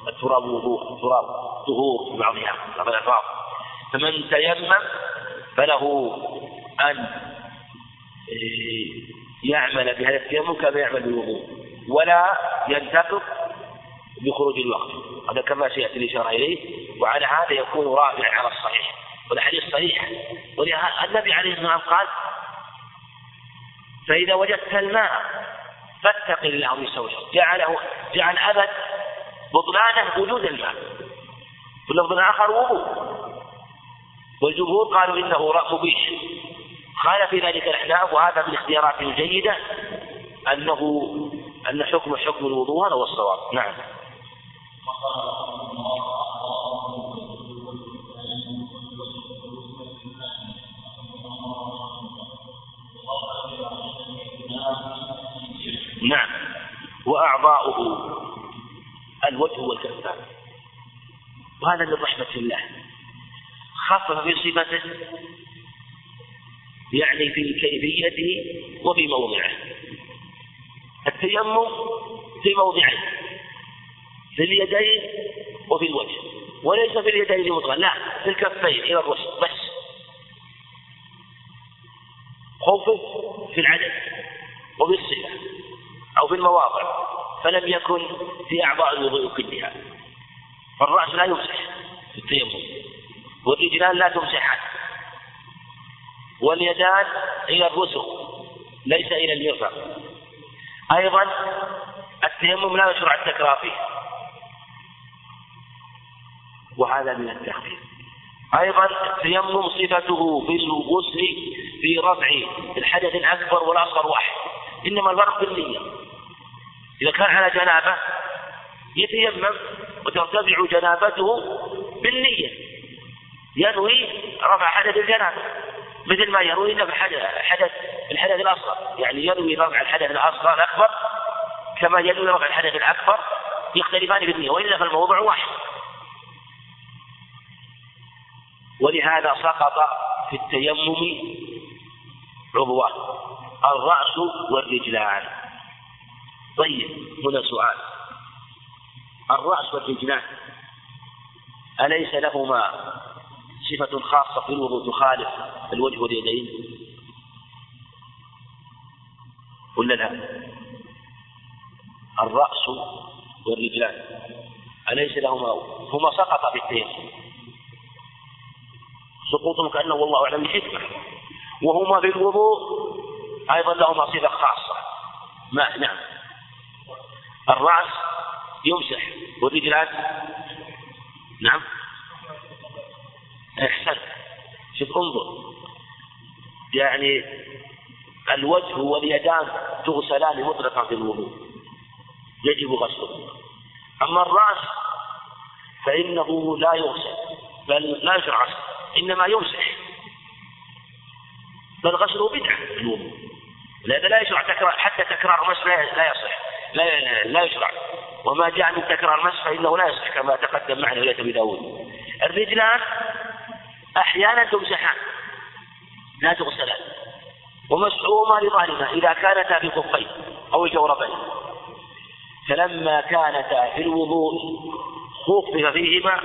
التراب وضوء التراب طهور في بعضها بعض الألفاظ. فمن تيمم فله أن يعمل بهذا التيمم كما يعمل بالوضوء ولا ينتقض بخروج الوقت. هذا كما سيأتي الإشارة إليه. وعلى هذا يكون رافع على الصحيح. والحديث صحيح. والنبي عليه الصلاة والسلام قال فإذا وجدت الماء فاتق الله بسوجه جعله جعل أبد بطلانه وجود الماء. في اللفظ الآخر وضوء. والجمهور قالوا إنه مبيح خالف في ذلك الإحناف وهذا من اختيارات الجيدة انه أن حكم حكم الوضوء هذا هو الصواب. نعم. نعم. وأعضاؤه الوجه والكفان. وهذا من رحمة الله. خفف في صفته. يعني في كيفيته وفي موضعه. التيمم في موضعين في اليدين وفي الوجه وليس في اليدين مطلقا لا في الكفين إلى الوسط بس. خوفه في العدد وفي الصفة أو في المواضع فلم يكن في أعضاء الوضوء كلها. فالرأس لا يمسح في التيمم والرجلان لا تمسحان. واليدان إلى الرسغ ليس إلى المرفق أيضا التيمم لا يشرع التكرار فيه. وهذا من التخفيف أيضا التيمم صفته في الغسل في رفع الحدث الأكبر والأصغر واحد إنما الفرق في النية. إذا كان على جنابة يتيمم وترتفع جنابته بالنية ينوي رفع حدث الجنابة مثل ما ينوي رفع حدث الحدث الأصغر. يعني ينوي رفع الحدث الأصغر الأكبر كما ينوي رفع الحدث الأكبر يختلفان في النية وإلا فالموضوع واحد. ولهذا سقط في التيمم عضوان الرأس والرجلان. طيب هنا سؤال. الرأس والرجلان أليس لهما صفة خاصة في الوضوء تخالف الوجه واليدين؟ ولا لا؟ الرأس والرجلان أليس لهما؟ هما سقط في التيمم. سقوطهم كأنه والله أعلم بحكمة. وهما في الوضوء أيضا لهما صفة خاصة. ما نعم. الرأس يمسح. والرجلان؟ نعم. احسن. شوف انظر. يعني الوجه واليدان تغسلان مطلقا في الوضوء. يجب غسله أما الرأس فإنه لا يغسل بل لا يشرع غسله. إنما يمسح بل غسله بدعة. في الوضوء لهذا لا يشرع تكرار حتى تكرار مسح لا يصح. لا لا يشرع. وما جاء من تكرار مسح فإنه لا يصح كما تقدم معنا في ابي داود الرجلان أحيانا تمسحان لا تغسلان. ومسحوهما لظهرهما إذا كانتا في خفين أو الجوربين فلما كانتا في الوضوء خفف فيهما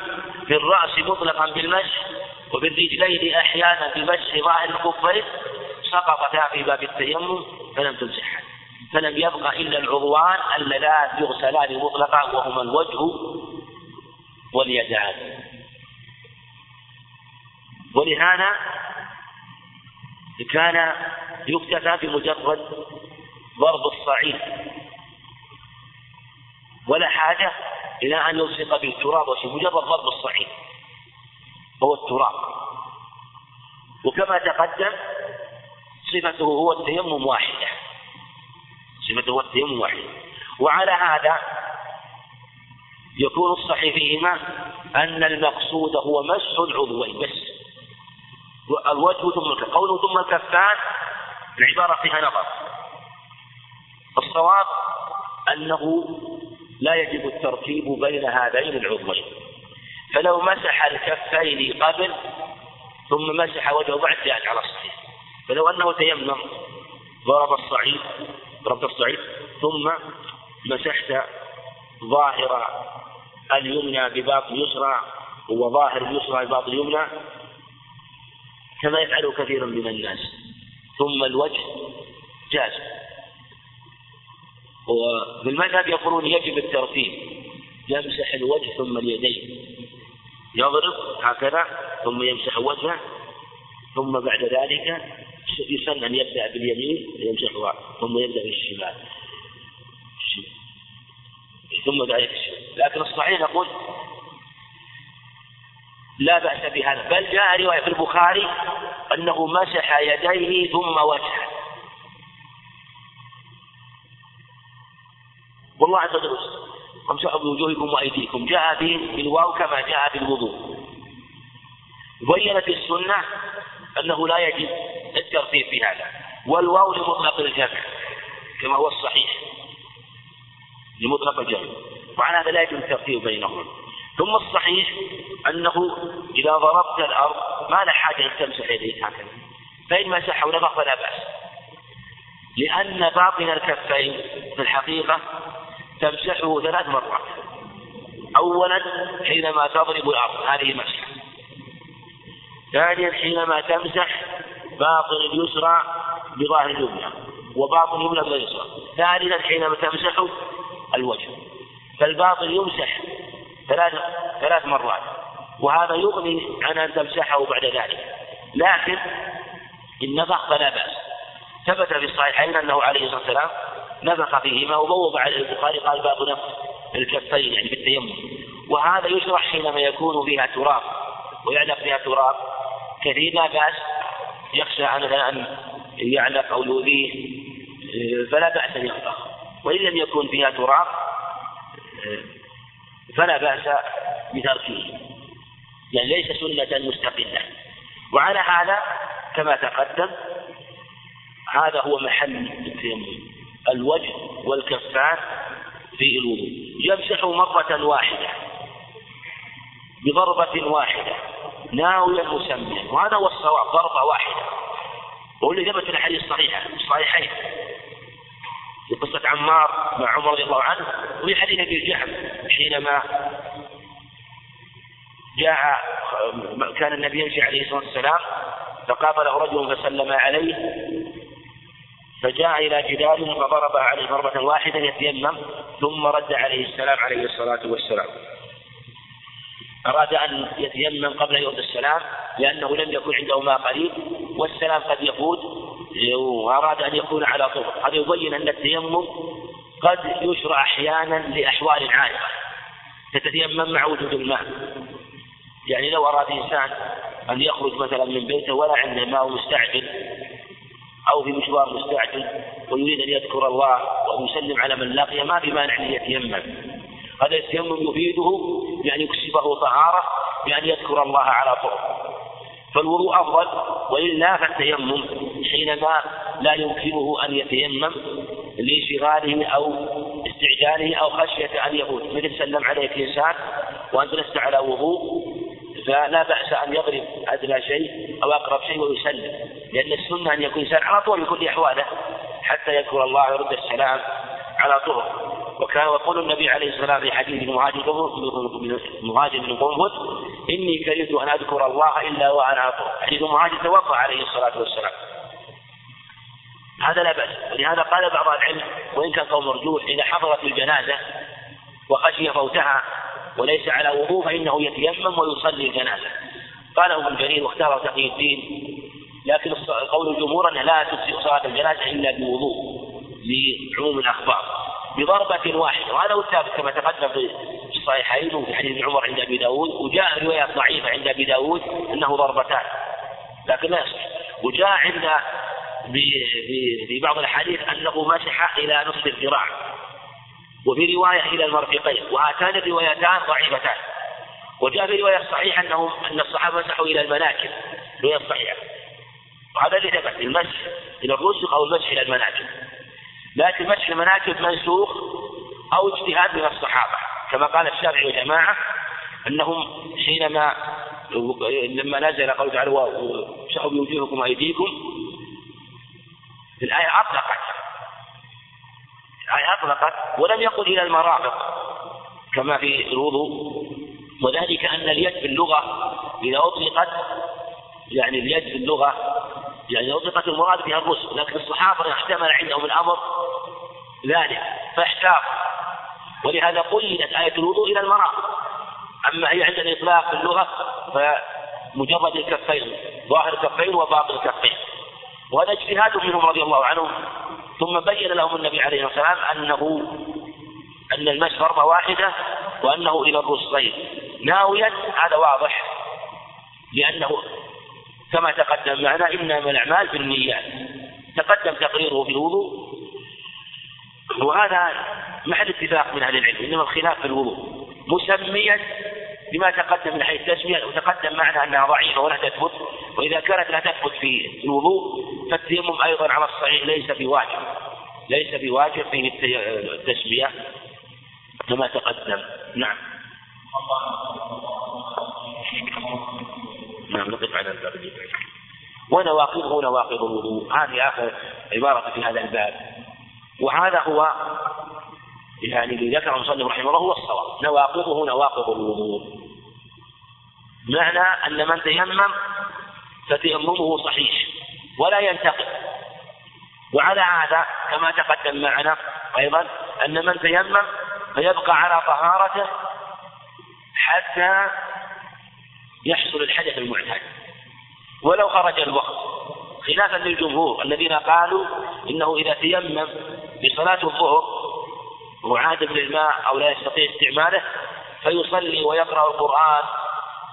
في الرأس مطلقا بالمسح وبالرجلين أحيانا بمسح ظاهر الكفين سقطتا في باب التيمم فلم تمسحها فلم يبقى إلا العضوان اللذان يغسلان مطلقا وهما الوجه واليدان. ولهذا كان يكتفى بمجرد ضرب الصعيد. ولا حاجة إلى أن يلصق بالتراب مجرد ضرب الصعيد. هو التراب. وكما تقدم صفته هو التيمم واحدة. صفته هو التيمم واحدة. وعلى هذا يكون الصحيح فيهما أن المقصود هو مسح العضوين بس الوجه ثم الكف قوله ثم الكفان العبارة فيها نظر. الصواب أنه لا يجب الترتيب بين هذين العضوين. فلو مسح الكفين قبل ثم مسح وجهه بعد جاءت على الصحيح. فلو أنه تيمم ضرب الصعيد ضربت الصعيد ثم مسحت ظاهر اليمنى بباطن اليسرى وظاهر اليسرى بباطن اليمنى كما يفعل كثير من الناس. ثم الوجه جاز. وفي المذهب يقولون يجب الترتيب يمسح الوجه ثم اليدين. يضرب هكذا ثم يمسح وجهه ثم بعد ذلك يسن أن يبدأ باليمين يمسحها ثم يبدأ بالشمال. ثم ذلك لكن الصحيح نقول لا بأس بهذا. بل جاء رواية في البخاري أنه مسح يديه ثم وجهه. والله عز وجل امسحوا بوجوهكم وأيديكم. جاء بالواو كما جاء بالوضوء بينت السنة أنه لا يجب الترتيب في هذا. والواو لمطلق الجمع كما هو الصحيح. لمطلق الجمع. وعلى هذا لا يجب الترتيب بينهم ثم الصحيح أنه إذا ضربت الأرض ما له حاجة أن تمسح يديك هكذا. فإن مسحه ونفخ فلا بأس. لأن باطن الكفين في الحقيقة تمسحه ثلاث مرات. أولا حينما تضرب الأرض هذه مسحة ثانيا حينما تمسح باطن اليسرى بظاهر اليمنى وباطن اليمنى باليسرى ثالثا حينما تمسح الوجه. فالباطن يمسح ثلاث ثلاث مرات وهذا يغني عن أن تمسحه بعد ذلك. لكن إن نفخ فلا بأس. ثبت في الصحيحين أنه عليه الصلاة والسلام نفخ فيهما وبوب على البخاري قال باب نفخ الكفين يعني بالتيمم. وهذا يشرح حينما يكون فيها تراب ويعلق فيها تراب. كثير لا بأس يخشى مثلا أن يعلق أو يؤذيه فلا بأس أن ينفخ وإن لم يكن فيها تراب فلا بأس بتركه. يعني ليس سنة مستقلة. وعلى هذا كما تقدم هذا هو محل التيمم. الوجه والكفان في الوضوء. يمسح مرة واحدة بضربة واحدة ناويا مسميا وهذا هو الصواب ضربة واحدة. وهو اللي ثبت في الحديث الصحيحة الصحيحين. في قصة عمار مع عمر رضي الله عنه وفي حديث أبي جهم حينما جاء كان النبي يمشي عليه الصلاة والسلام فقابله رجل فسلم عليه فجاء إلى جدار فضرب عليه ضربة واحدة يتيمم ثم رد عليه السلام عليه الصلاة والسلام. أراد أن يتيمم قبل يرد السلام لأنه لم يكن عنده ماء قريب والسلام قد يفوت وأراد أن يكون على طول هذا يبين أن التيمم قد يشرع أحيانا لأحوال عارضة تتيمم مع وجود الماء. يعني لو أراد إنسان أن يخرج مثلا من بيته ولا عنده ماء مستعجل أو في مشوار مستعجل ويريد أن يذكر الله ويسلم على من لقي ما بمانع أن يتيمم. هذا التيمم يفيده بأن يكسبه طهارة بأن يذكر الله على طول فالوضوء أفضل وإلا فالتيمم حينما لا يمكنه أن يتيمم لانشغاله أو استعجاله أو خشية أن يفوت. مثل سلم عليك إنسان وأنت لست على وضوء فلا بأس أن يضرب أدنى شيء أو أقرب شيء ويسلم لأن السنة أن يكون الإنسان على طول في كل أحواله حتى يذكر الله ويرد السلام على طول. وكان يقول النبي عليه الصلاة والسلام في حديث مهاجر بن قنفذ إني كرهت أن أذكر الله إلا وأنا أطهر حديث مهاجر توضأ عليه الصلاة والسلام. هذا لا بأس ولهذا قال بعض العلم وإن كان قول مرجوح إذا حضرت الجنازة وخشي فوتها وليس على وضوء فإنه يتيمم ويصلي الجنازة. قاله ابن جرير واختاره تقي الدين لكن قول الجمهور أنه لا تجزئ صلاة الجنازة إلا بوضوء لعموم الأخبار. بضربة واحدة وهذا هو الثابت كما تقدم في الصحيحين وفي حديث عمر عند أبي داود وجاء روايات ضعيفة عند أبي داود أنه ضربتان لكن لا يصح. وجاء عند في بعض الأحاديث أنه مسح إلى نصف الذراع. وفي رواية إلى المرفقين وهاتان الروايتان ضعيفتان. وجاء في رواية صحيحة أنهم أن الصحابة مسحوا إلى المناكب. رواية صحيحة. وهذا اللي ثبت المسح إلى الرسل أو المسح إلى المناكب. لكن مسح المناكب منسوخ أو اجتهاد من الصحابة. كما قال الشافعي وجماعة أنهم حينما لما نزل قول تعالى وامسحوا بوجوهكم وأيديكم. الآية أطلقت. الآية أطلقت ولم يقل إلى المرافق كما في الوضوء وذلك أن اليد في اللغة إذا أطلقت يعني اليد في اللغة يعني أطلقت المراد بها الرسل لكن الصحابة احتمل عندهم الأمر ذلك فاحتاط ولهذا قيدت آية الوضوء إلى المرافق. أما هي عند الإطلاق في اللغة فمجرد الكفين ظاهر الكفين وباطن الكفين. وهذا اجتهاد منهم رضي الله عنهم. ثم بين لهم النبي عليه والسلام أنه أن المس فرضة واحدة وأنه إلى الرسغين ناويا هذا واضح لأنه كما تقدم معنا إنما الأعمال بالنيات. تقدم تقريره في الوضوء وهذا محل اتفاق من أهل العلم إنما الخلاف في الوضوء. مسميا بما تقدم من حيث التسمية وتقدم معنا أنها ضعيفة ولا تثبت وإذا كانت لا تثبت في الوضوء فالتيمم أيضا على الصحيح ليس بواجب ليس بواجب فيه التسمية كما تقدم. نعم. نعم نقف على الباب. ونواقضه نواقض الوضوء. هذه آخر عبارة في هذا الباب. وهذا هو يعني اللي ذكره المصنف رحمه الله هو الصواب. نواقضه نواقض الوضوء. معنى أن من تيمم فتيممه صحيح ولا ينتقد. وعلى هذا كما تقدم معنا أيضا أن من تيمم فيبقى على طهارته حتى يحصل الحدث المعتاد. ولو خرج الوقت. خلافا للجمهور الذين قالوا إنه إذا تيمم بصلاة الظهر وعاد للماء أو لا يستطيع استعماله فيصلي ويقرأ القرآن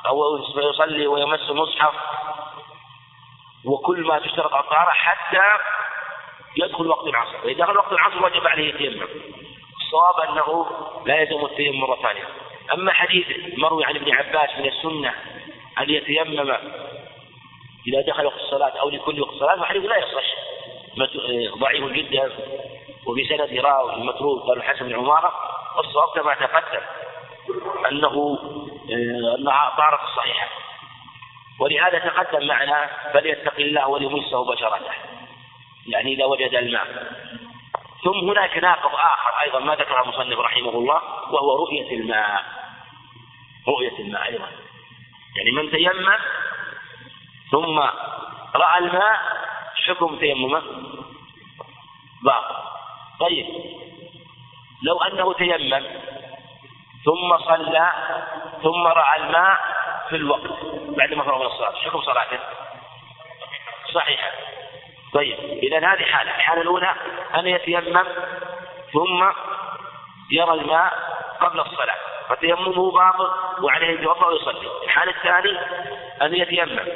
أو فيصلي ويمس المصحف. وكل ما تشترط الطهاره حتى يدخل وقت العصر. فاذا دخل وقت العصر وجب عليه التيمم. الصواب أنه لا يلزم التيمم مرة ثانية. أما حديث مروي عن ابن عباس من السنة أن يتيمم إذا دخل وقت الصلاة أو لكل وقت صلاة فحديث لا يصح. ضعيف جدا. وفي سند راوي المتروك قال الحسن بن عمارة والصواب كما تقدم أنه أنها طارت الصحيحة ولهذا تقدم معنا فليتق الله وليمسه بشرته. يعني إذا وجد الماء. ثم هناك ناقض آخر أيضا ما ذكره المصنف رحمه الله وهو رؤية الماء. رؤية الماء أيضا. يعني من تيمم ثم رأى الماء حكم تيممه؟ باطل. طيب. لو أنه تيمم ثم صلى ثم رأى الماء في الوقت بعد ما فرغ من الصلاة حكم صلاته؟ صحيحة طيب إذا هذه حالة الحالة الأولى أن يتيمم؟ ثم يرى الماء قبل الصلاة فتيممه باطل وعليه يتوضأ ويصلي الحالة الثانية أن يتيمم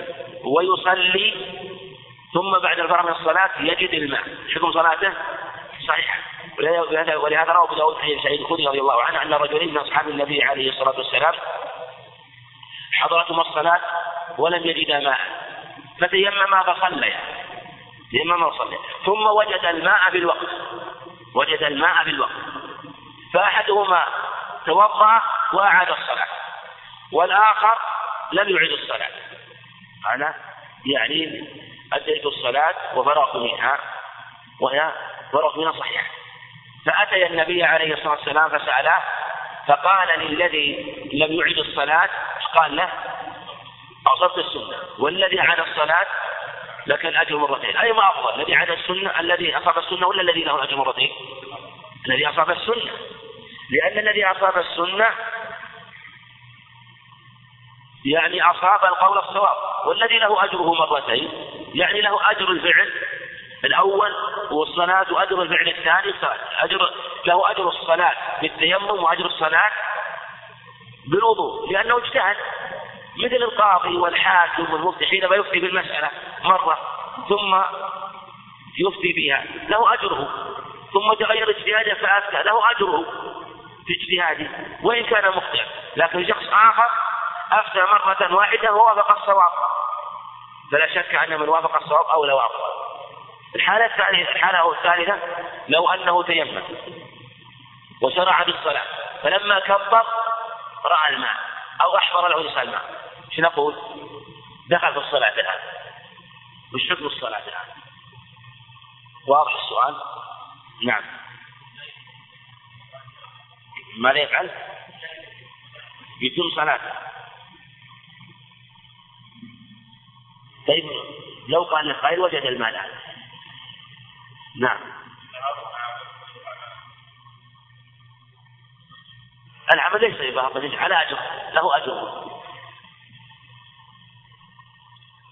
ويصلي ثم بعد الفرغ من الصلاة يجد الماء حكم صلاته؟ صحيحة ولهذا روى أبو داود حديث سعيد الخدري رضي الله عنه أن رجلين من أصحاب النبي عليه الصلاة والسلام حضرتهم الصلاة ولم يجدا ماء. فتيمما فصليا تيمما وصليا ثم وجد الماء بالوقت. وجد الماء بالوقت. فأحدهما توضأ وأعاد الصلاة. والآخر لم يعد الصلاة. أنا يعني أديت الصلاة وفرغت منها. وهي فرغت منها صحيحة فأتي النبي عليه الصلاة والسلام فسأله فقال للذي لم يعد الصلاة قال له أصبت السنة والذي عاد الصلاة لك الأجر مرتين. أي ما أفضل الذي عاد السنة الذي أصاب السنة ولا الذي له الأجر مرتين؟ الذي أصاب السنة. لأن الذي أصاب السنة يعني أصاب القول الصواب والذي له أجره مرتين يعني له أجر الفعل الأول والصلاة وأجر الفعل الثاني الصلاة أجر له أجر الصلاة بالتيمم وأجر الصلاة بالوضوء لأنه اجتهد. مثل القاضي والحاكم والمفتي حينما يفتي بالمسألة مرة ثم يفتي بها له أجره. ثم تغير اجتهاده فأفتى له أجره في اجتهاده وإن كان مخطئا لكن شخص آخر أفتى مرة واحدة ووافق الصواب. فلا شك أن من وافق الصواب أولى وأفضل الحالة الثانية الحالة الثالثة لو أنه تيمم وشرع بالصلاة فلما كبر رأى الماء أو أحضر له لسان الماء إيش نقول؟ دخل في الصلاة الآن وش حكم الصلاة الآن؟ واضح السؤال؟ نعم ماذا يفعل؟ يتم صلاته طيب لو قال القائل وجد الماء الآن نعم. العمل ليس بباطل على أجر له أجر.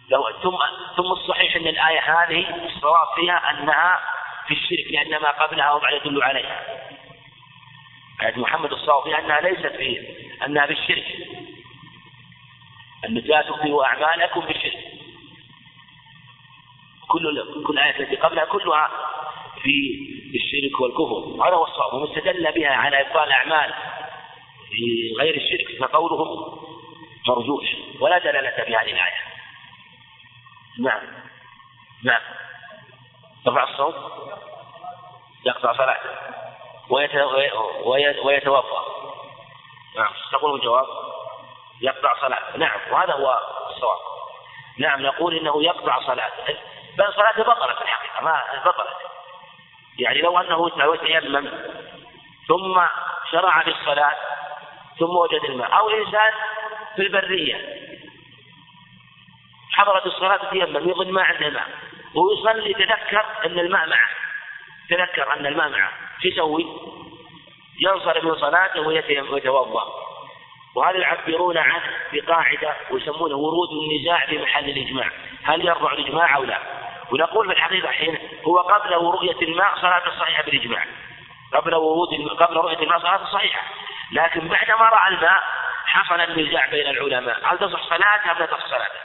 له ثم ثم الصحيح أن الآية هذه الصواب فيها أنها في الشرك لأن ما قبلها وضع يدل عليها. آية محمد الصواب فيها أنها ليست في أنها في الشرك. أن لا تخفوا أعمالكم بالشرك كل كل آية التي قبلها كلها في الشرك والكفر. هذا هو الصواب. ومن استدل بها على إبطال الأعمال في غير الشرك فقولهم مرجوح. ولا دلالة في هذه الآية. نعم. نعم. رفع الصوت؟ يقطع صلاته. ويتوفى نعم. تقول الجواب؟ يقطع صلاته. نعم. وهذا هو الصواب. نعم. نقول إنه يقطع صلاته. بل صلاته بطلت في الحقيقة ما بطلت يعني لو أنه تيمم ثم شرع في الصلاه ثم وجد الماء أو إنسان في البرية حضرت الصلاة تيمم يظن ما عنده ماء ويصلي تذكر أن الماء معه تذكر أن الماء معه شو يسوي؟ ينصرف من صلاته ويتوضأ. وهذا يعبرون عنه بقاعدة ويسمونه ورود النزاع في محل الإجماع؟ هل يرفع الإجماع أو لا؟ ونقول في الحقيقة حين هو قبل رؤية الماء صلاة صحيحة بالإجماع. قبل ورود قبل رؤية الماء صلاة صحيحة. لكن بعدما رأى الماء حصل النزاع بين العلماء. هل تصح صلاته أم لا تصح صلاته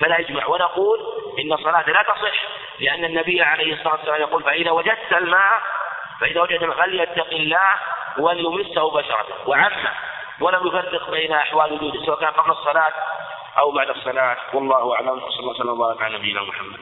فلا يجمع. ونقول إن الصلاة لا تصح لأن النبي عليه الصلاة والسلام يقول فإذا وجدت الماء فإذا وجد الماء فليتق الله وليمسه بشرته وعمه ولم يفرق بين أحوال وجوده سواء كان قبل الصلاة أو بعد الصلاة. والله أعلم. وصلى الله وسلم وبارك على نبينا محمد.